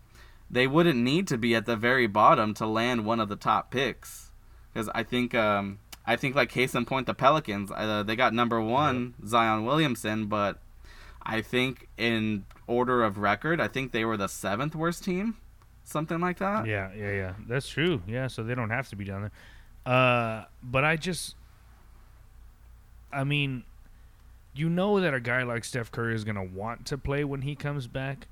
they wouldn't need to be at the very bottom to land one of the top picks. Because I think um, I think like case in point, the Pelicans, uh, they got number one Zion Williamson, but I think in order of record, I think they were the seventh worst team, something like that. Yeah, yeah, yeah. That's true. Yeah, so they don't have to be down there. Uh, but I just, I mean, you know that a guy like Steph Curry is gonna want to play when he comes back.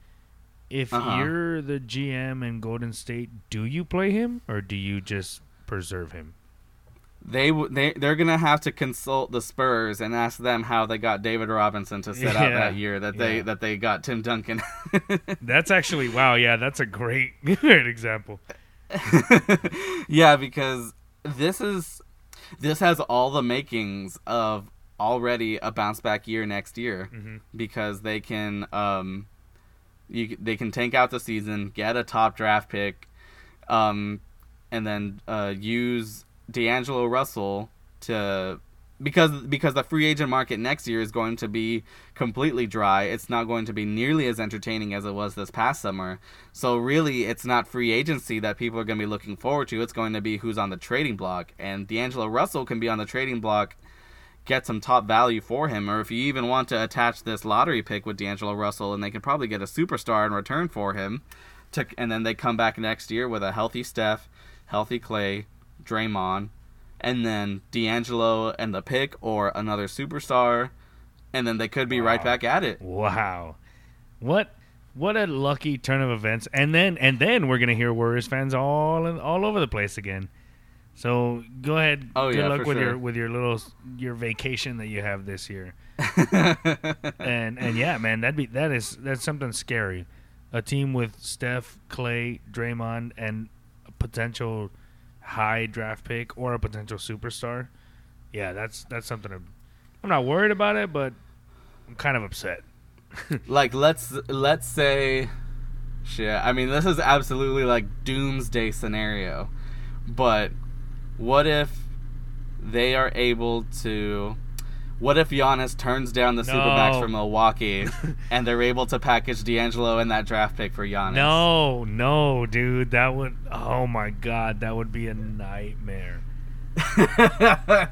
If Uh-huh. you're the GM in Golden State, do you play him or do you just preserve him? They they they're gonna have to consult the Spurs and ask them how they got David Robinson to sit out that year that they yeah. that they got Tim Duncan. That's actually wow. Yeah, that's a great, great example. yeah, because this is this has all the makings of already a bounce back year next year hmm because they can um you they can tank out the season, get a top draft pick, um, and then uh, use D'Angelo Russell to because because the free agent market next year is going to be completely dry. It's not going to be nearly as entertaining as it was this past summer. So really, it's not free agency that people are going to be looking forward to. It's going to be who's on the trading block, and D'Angelo Russell can be on the trading block get some top value for him, or if you even want to attach this lottery pick with D'Angelo Russell, and they could probably get a superstar in return for him, to, and then they come back next year with a healthy Steph, healthy Clay, Draymond, and then D'Angelo and the pick, or another superstar, and then they could be right back at it. Wow, what what a lucky turn of events! And then and then we're gonna hear Warriors fans all in, all over the place again. So go ahead. Oh, Good yeah, luck with sure. your with your little your vacation that you have this year. And and yeah, man, that'd be that is that's something scary. A team with Steph, Clay, Draymond, and potential high draft pick or a potential superstar. Yeah, that's that's something. I'm, I'm not worried about it, but I'm kind of upset. like let's let's say shit i mean this is absolutely like doomsday scenario but what if they are able to what if Giannis turns down the supermax No. for Milwaukee and they're able to package D'Angelo and that draft pick for Giannis? No, no, dude, that would. Oh my god, that would be a nightmare.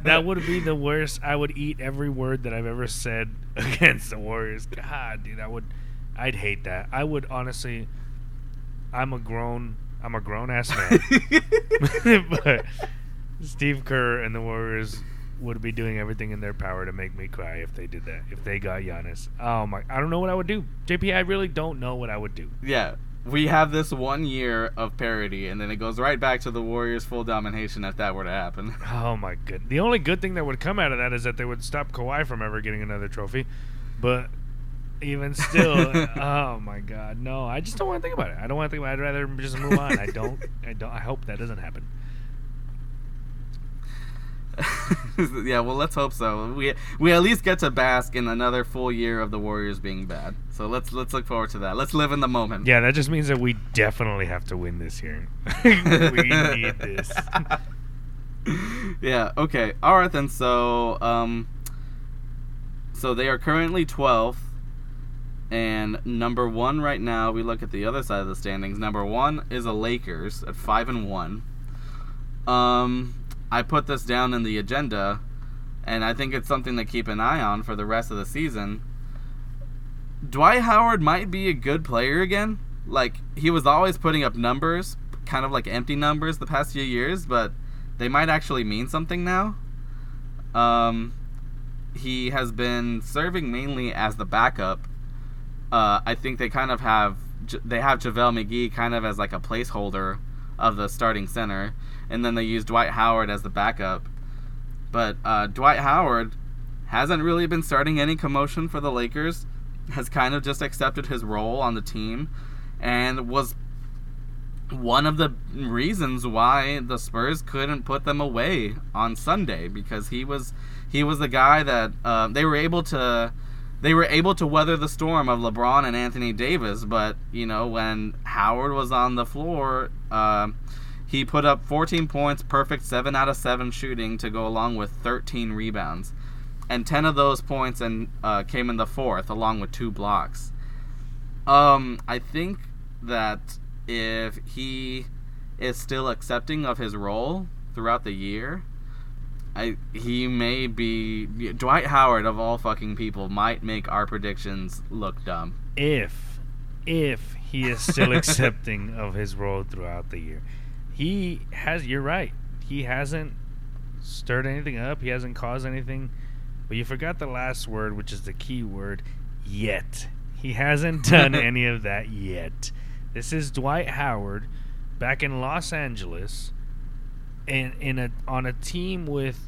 That would be the worst. I would eat every word that I've ever said against the Warriors. God, dude, I would. I'd hate that. I would honestly. I'm a grown. I'm a grown ass man. but Steve Kerr and the Warriors would be doing everything in their power to make me cry if they did that. If they got Giannis. Oh my! I don't know what I would do. JP, I really don't know what I would do. yeah, we have this one year of parity, and then it goes right back to the Warriors' full domination if that were to happen. Oh my good. The only good thing that would come out of that is that they would stop Kawhi from ever getting another trophy. But even still, oh my god, no! I just don't want to think about it. I don't want to think about it. I'd rather just move on. I don't. I don't. I hope that doesn't happen. yeah, well, let's hope so. We we at least get to bask in another full year of the Warriors being bad. So let's let's look forward to that. Let's live in the moment. Yeah, that just means that we definitely have to win this year. we need this. yeah. Okay. All right then. So um. So they are currently 12th, and number one right now. We look at the other side of the standings. Number one is a Lakers at five and one. Um, I put this down in the agenda, and I think it's something to keep an eye on for the rest of the season. Dwight Howard might be a good player again. Like he was always putting up numbers, kind of like empty numbers the past few years, but they might actually mean something now. Um, he has been serving mainly as the backup. Uh, I think they kind of have they have JaVale McGee kind of as like a placeholder of the starting center, and then they used Dwight Howard as the backup. But uh, Dwight Howard hasn't really been starting any commotion for the Lakers. Has kind of just accepted his role on the team, and was one of the reasons why the Spurs couldn't put them away on Sunday because he was he was the guy that uh, they were able to they were able to weather the storm of LeBron and Anthony Davis. But you know, when Howard was on the floor, uh, he put up 14 points, perfect seven out of seven shooting to go along with 13 rebounds, and 10 of those points and uh, came in the fourth, along with two blocks. Um, I think that if he is still accepting of his role throughout the year, I he may be Dwight Howard of all fucking people might make our predictions look dumb. If if he is still accepting of his role throughout the year. He has you're right. He hasn't stirred anything up. He hasn't caused anything. But you forgot the last word, which is the key word, yet. He hasn't done any of that yet. This is Dwight Howard back in Los Angeles and in a on a team with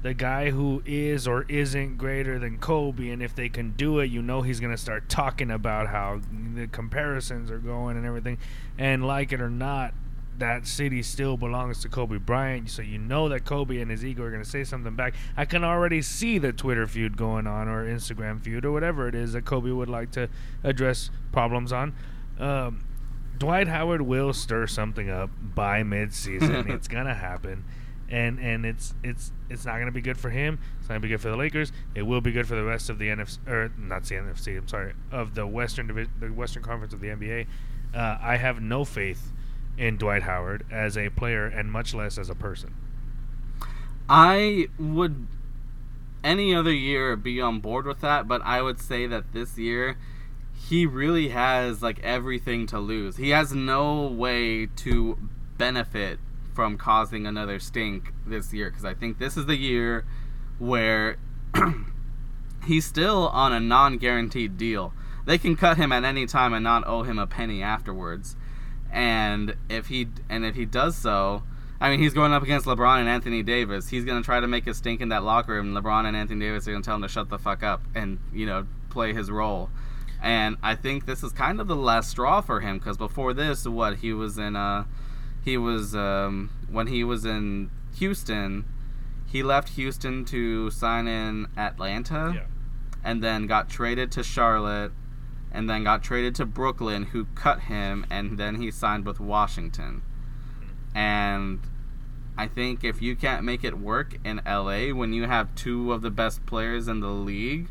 the guy who is or isn't greater than Kobe and if they can do it, you know he's going to start talking about how the comparisons are going and everything. And like it or not, that city still belongs to Kobe Bryant, so you know that Kobe and his ego are going to say something back. I can already see the Twitter feud going on, or Instagram feud, or whatever it is that Kobe would like to address problems on. Um, Dwight Howard will stir something up by midseason. it's gonna happen, and and it's it's it's not gonna be good for him. It's not gonna be good for the Lakers. It will be good for the rest of the NFC or not the NFC. I'm sorry, of the Western Divi- the Western Conference of the NBA. Uh, I have no faith in Dwight Howard as a player, and much less as a person. I would any other year be on board with that, but I would say that this year he really has like everything to lose. He has no way to benefit from causing another stink this year because I think this is the year where he's still on a non-guaranteed deal. They can cut him at any time and not owe him a penny afterwards. And if he and if he does so, I mean, he's going up against LeBron and Anthony Davis. He's going to try to make a stink in that locker room. LeBron and Anthony Davis are going to tell him to shut the fuck up and, you know, play his role. And I think this is kind of the last straw for him because before this, what he was in, uh, he was um, when he was in Houston, he left Houston to sign in Atlanta, Yeah. and then got traded to Charlotte, and then got traded to Brooklyn, who cut him, and then he signed with Washington. And I think if you can't make it work in LA when you have two of the best players in the league,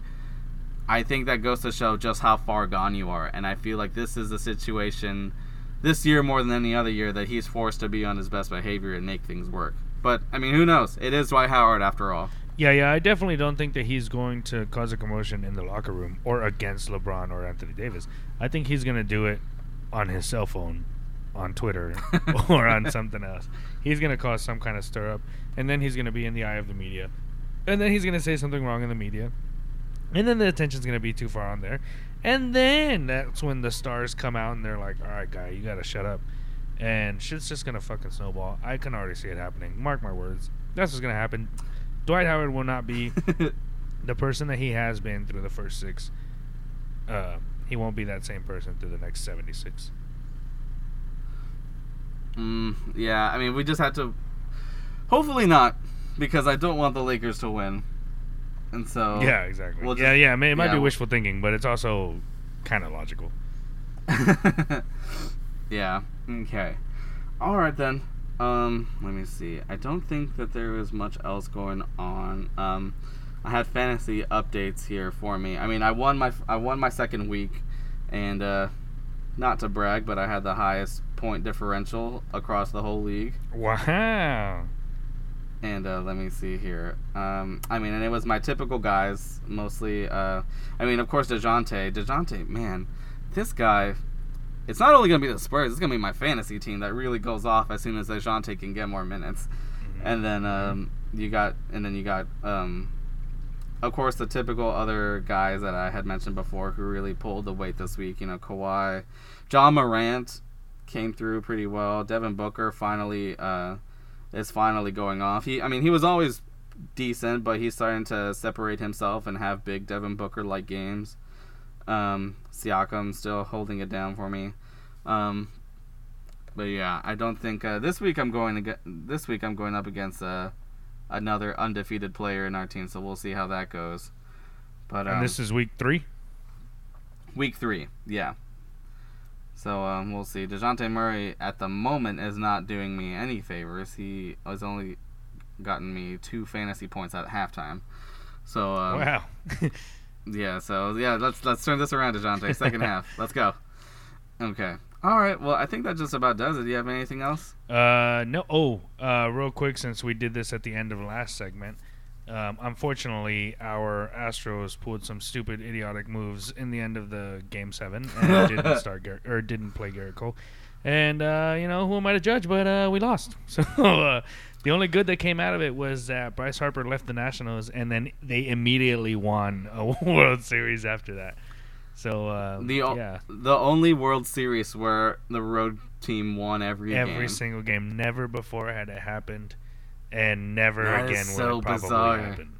I think that goes to show just how far gone you are. And I feel like this is a situation this year more than any other year that he's forced to be on his best behavior and make things work. But I mean, who knows? It is Dwight Howard after all. Yeah, yeah, I definitely don't think that he's going to cause a commotion in the locker room or against LeBron or Anthony Davis. I think he's going to do it on his cell phone, on Twitter, or on something else. He's going to cause some kind of stir up, and then he's going to be in the eye of the media. And then he's going to say something wrong in the media. And then the attention's going to be too far on there. And then that's when the stars come out and they're like, all right, guy, you got to shut up. And shit's just going to fucking snowball. I can already see it happening. Mark my words. That's what's going to happen. Dwight Howard will not be the person that he has been through the first six. Uh, he won't be that same person through the next 76. Mm, yeah, I mean, we just had to. Hopefully not, because I don't want the Lakers to win. And so. yeah, exactly. we'll yeah, just- yeah. It, may, it might yeah. be wishful thinking, but it's also kind of logical. yeah. Okay. All right then. Um, let me see. I don't think that there is much else going on. Um, I had fantasy updates here for me. I mean, I won my I won my second week, and uh, not to brag, but I had the highest point differential across the whole league. Wow. And uh, let me see here. Um, I mean, and it was my typical guys, mostly. Uh, I mean, of course, Dejounte. Dejounte, man, this guy. It's not only gonna be the Spurs. It's gonna be my fantasy team that really goes off as soon as Dejounte can get more minutes. And then um, you got, and then you got, um, of course, the typical other guys that I had mentioned before who really pulled the weight this week. You know, Kawhi, Ja Morant came through pretty well. Devin Booker finally uh, is finally going off. He, I mean, he was always decent, but he's starting to separate himself and have big Devin Booker like games. Um, Siakam still holding it down for me. Um, but yeah, I don't think uh, this week I'm going to get this week I'm going up against uh, another undefeated player in our team, so we'll see how that goes. But um, and this is week three. week three, yeah. So um, we'll see. Dejounte Murray at the moment is not doing me any favors. He has only gotten me two fantasy points at halftime. So um, wow. yeah, so yeah, let's let's turn this around, Dejounte. Second half, let's go. Okay. All right. Well, I think that just about does it. Do you have anything else? Uh, no. Oh, uh, real quick, since we did this at the end of last segment, um, unfortunately, our Astros pulled some stupid, idiotic moves in the end of the game seven and didn't start Gar- or didn't play Gerrit Cole. And uh, you know, who am I to judge? But uh, we lost. So uh, the only good that came out of it was that Bryce Harper left the Nationals, and then they immediately won a World Series after that. So uh, The o- yeah, the only World Series where the road team won every every game. single game. Never before had it happened, and never That again so will it probably bizarre. happen.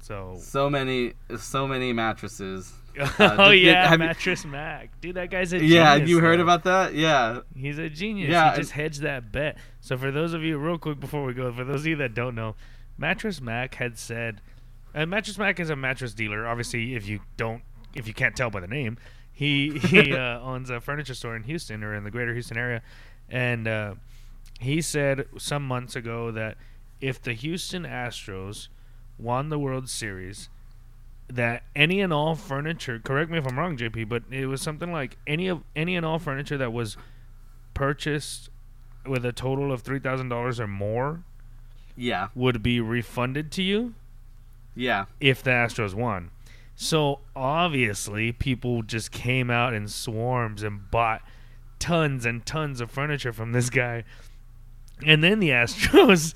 So, So many, so many mattresses. oh did- yeah, you- mattress Mac, dude, that guy's a genius. Yeah, genius, you heard though. about that? Yeah. He's a genius. Yeah, he just hedged that bet. So for those of you, real quick before we go, for those of you that don't know, Mattress Mac had said, and Mattress Mac is a mattress dealer. Obviously, if you don't, if you can't tell by the name, he he uh, owns a furniture store in Houston or in the greater Houston area, and uh, he said some months ago that if the Houston Astros won the World Series, that any and all furniture correct me if I'm wrong, JP, but it was something like any of any and all furniture that was purchased with a total of three thousand dollars or more Yeah. would be refunded to you Yeah. if the Astros won. So obviously people just came out in swarms and bought tons and tons of furniture from this guy. And then the Astros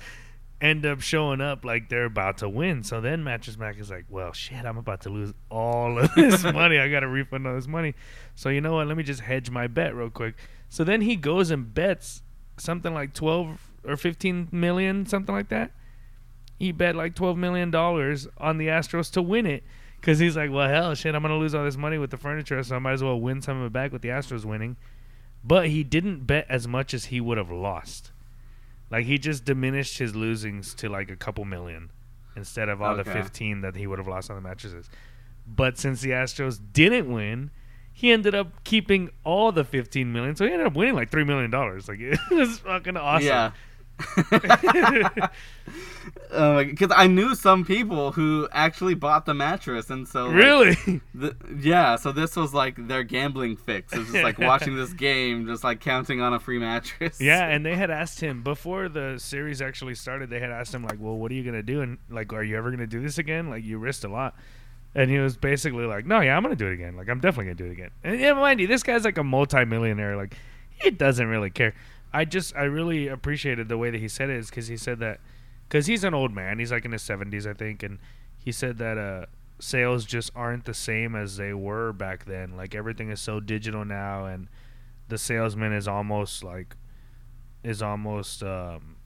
end up showing up like they're about to win. So then Mattress Mac is like, well, shit, I'm about to lose all of this money. I got to refund all this money. So you know what? Let me just hedge my bet real quick. So then he goes and bets something like 12 or 15 million, something like that. He bet like 12 million dollars on the Astros to win it. Because he's like, well, hell, shit, I'm to lose all this money with the furniture, so I might as well win some of it back with the Astros winning. But he didn't bet as much as he would have lost. Like, he just diminished his losings to like a couple million instead of all the 15 that he would have lost on the mattresses. But since the Astros didn't win, he ended up keeping all the 15 million. So he ended up winning like $3 million. Like, it was fucking awesome. Yeah. Uh, because I knew some people who actually bought the mattress, and so like, really? th- yeah. So this was like their gambling fix. It was just like watching this game, just like counting on a free mattress. Yeah, and they had asked him before the series actually started. They had asked him like, "Well, what are you gonna do? And like, are you ever gonna do this again? Like, you risked a lot." And he was basically like, "No, yeah, I'm gonna do it again. Like, I'm definitely gonna do it again." And yeah, mind you, this guy's like a multimillionaire. Like, he doesn't really care. I just, I really appreciated the way that he said it, is because he said that, because he's an old man. He's like in his 70s, I think, and he said that uh, sales just aren't the same as they were back then. Like, everything is so digital now, and the salesman is almost like is almost um,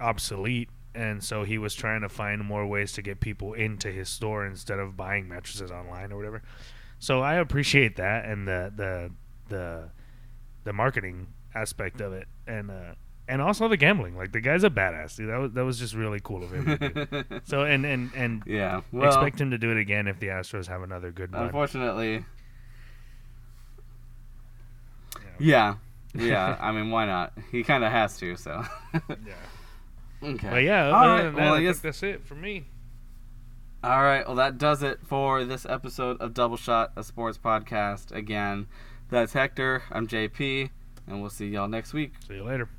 obsolete, and so he was trying to find more ways to get people into his store instead of buying mattresses online or whatever. So I appreciate that and the the the the marketing aspect of it, and uh, and also the gambling. Like the guy's a badass, dude. That was that was just really cool of him. so and and and yeah. Well, expect him to do it again if the Astros have another good run. unfortunately, yeah, yeah. I mean, why not? He kind of has to. So. Yeah. okay. But yeah, All right. that, Well, I I guess think that's it for me. All right, well, that does it for this episode of Double Shot, a sports podcast. Again, that's Hector. I'm JP, and we'll see y'all next week. See you later.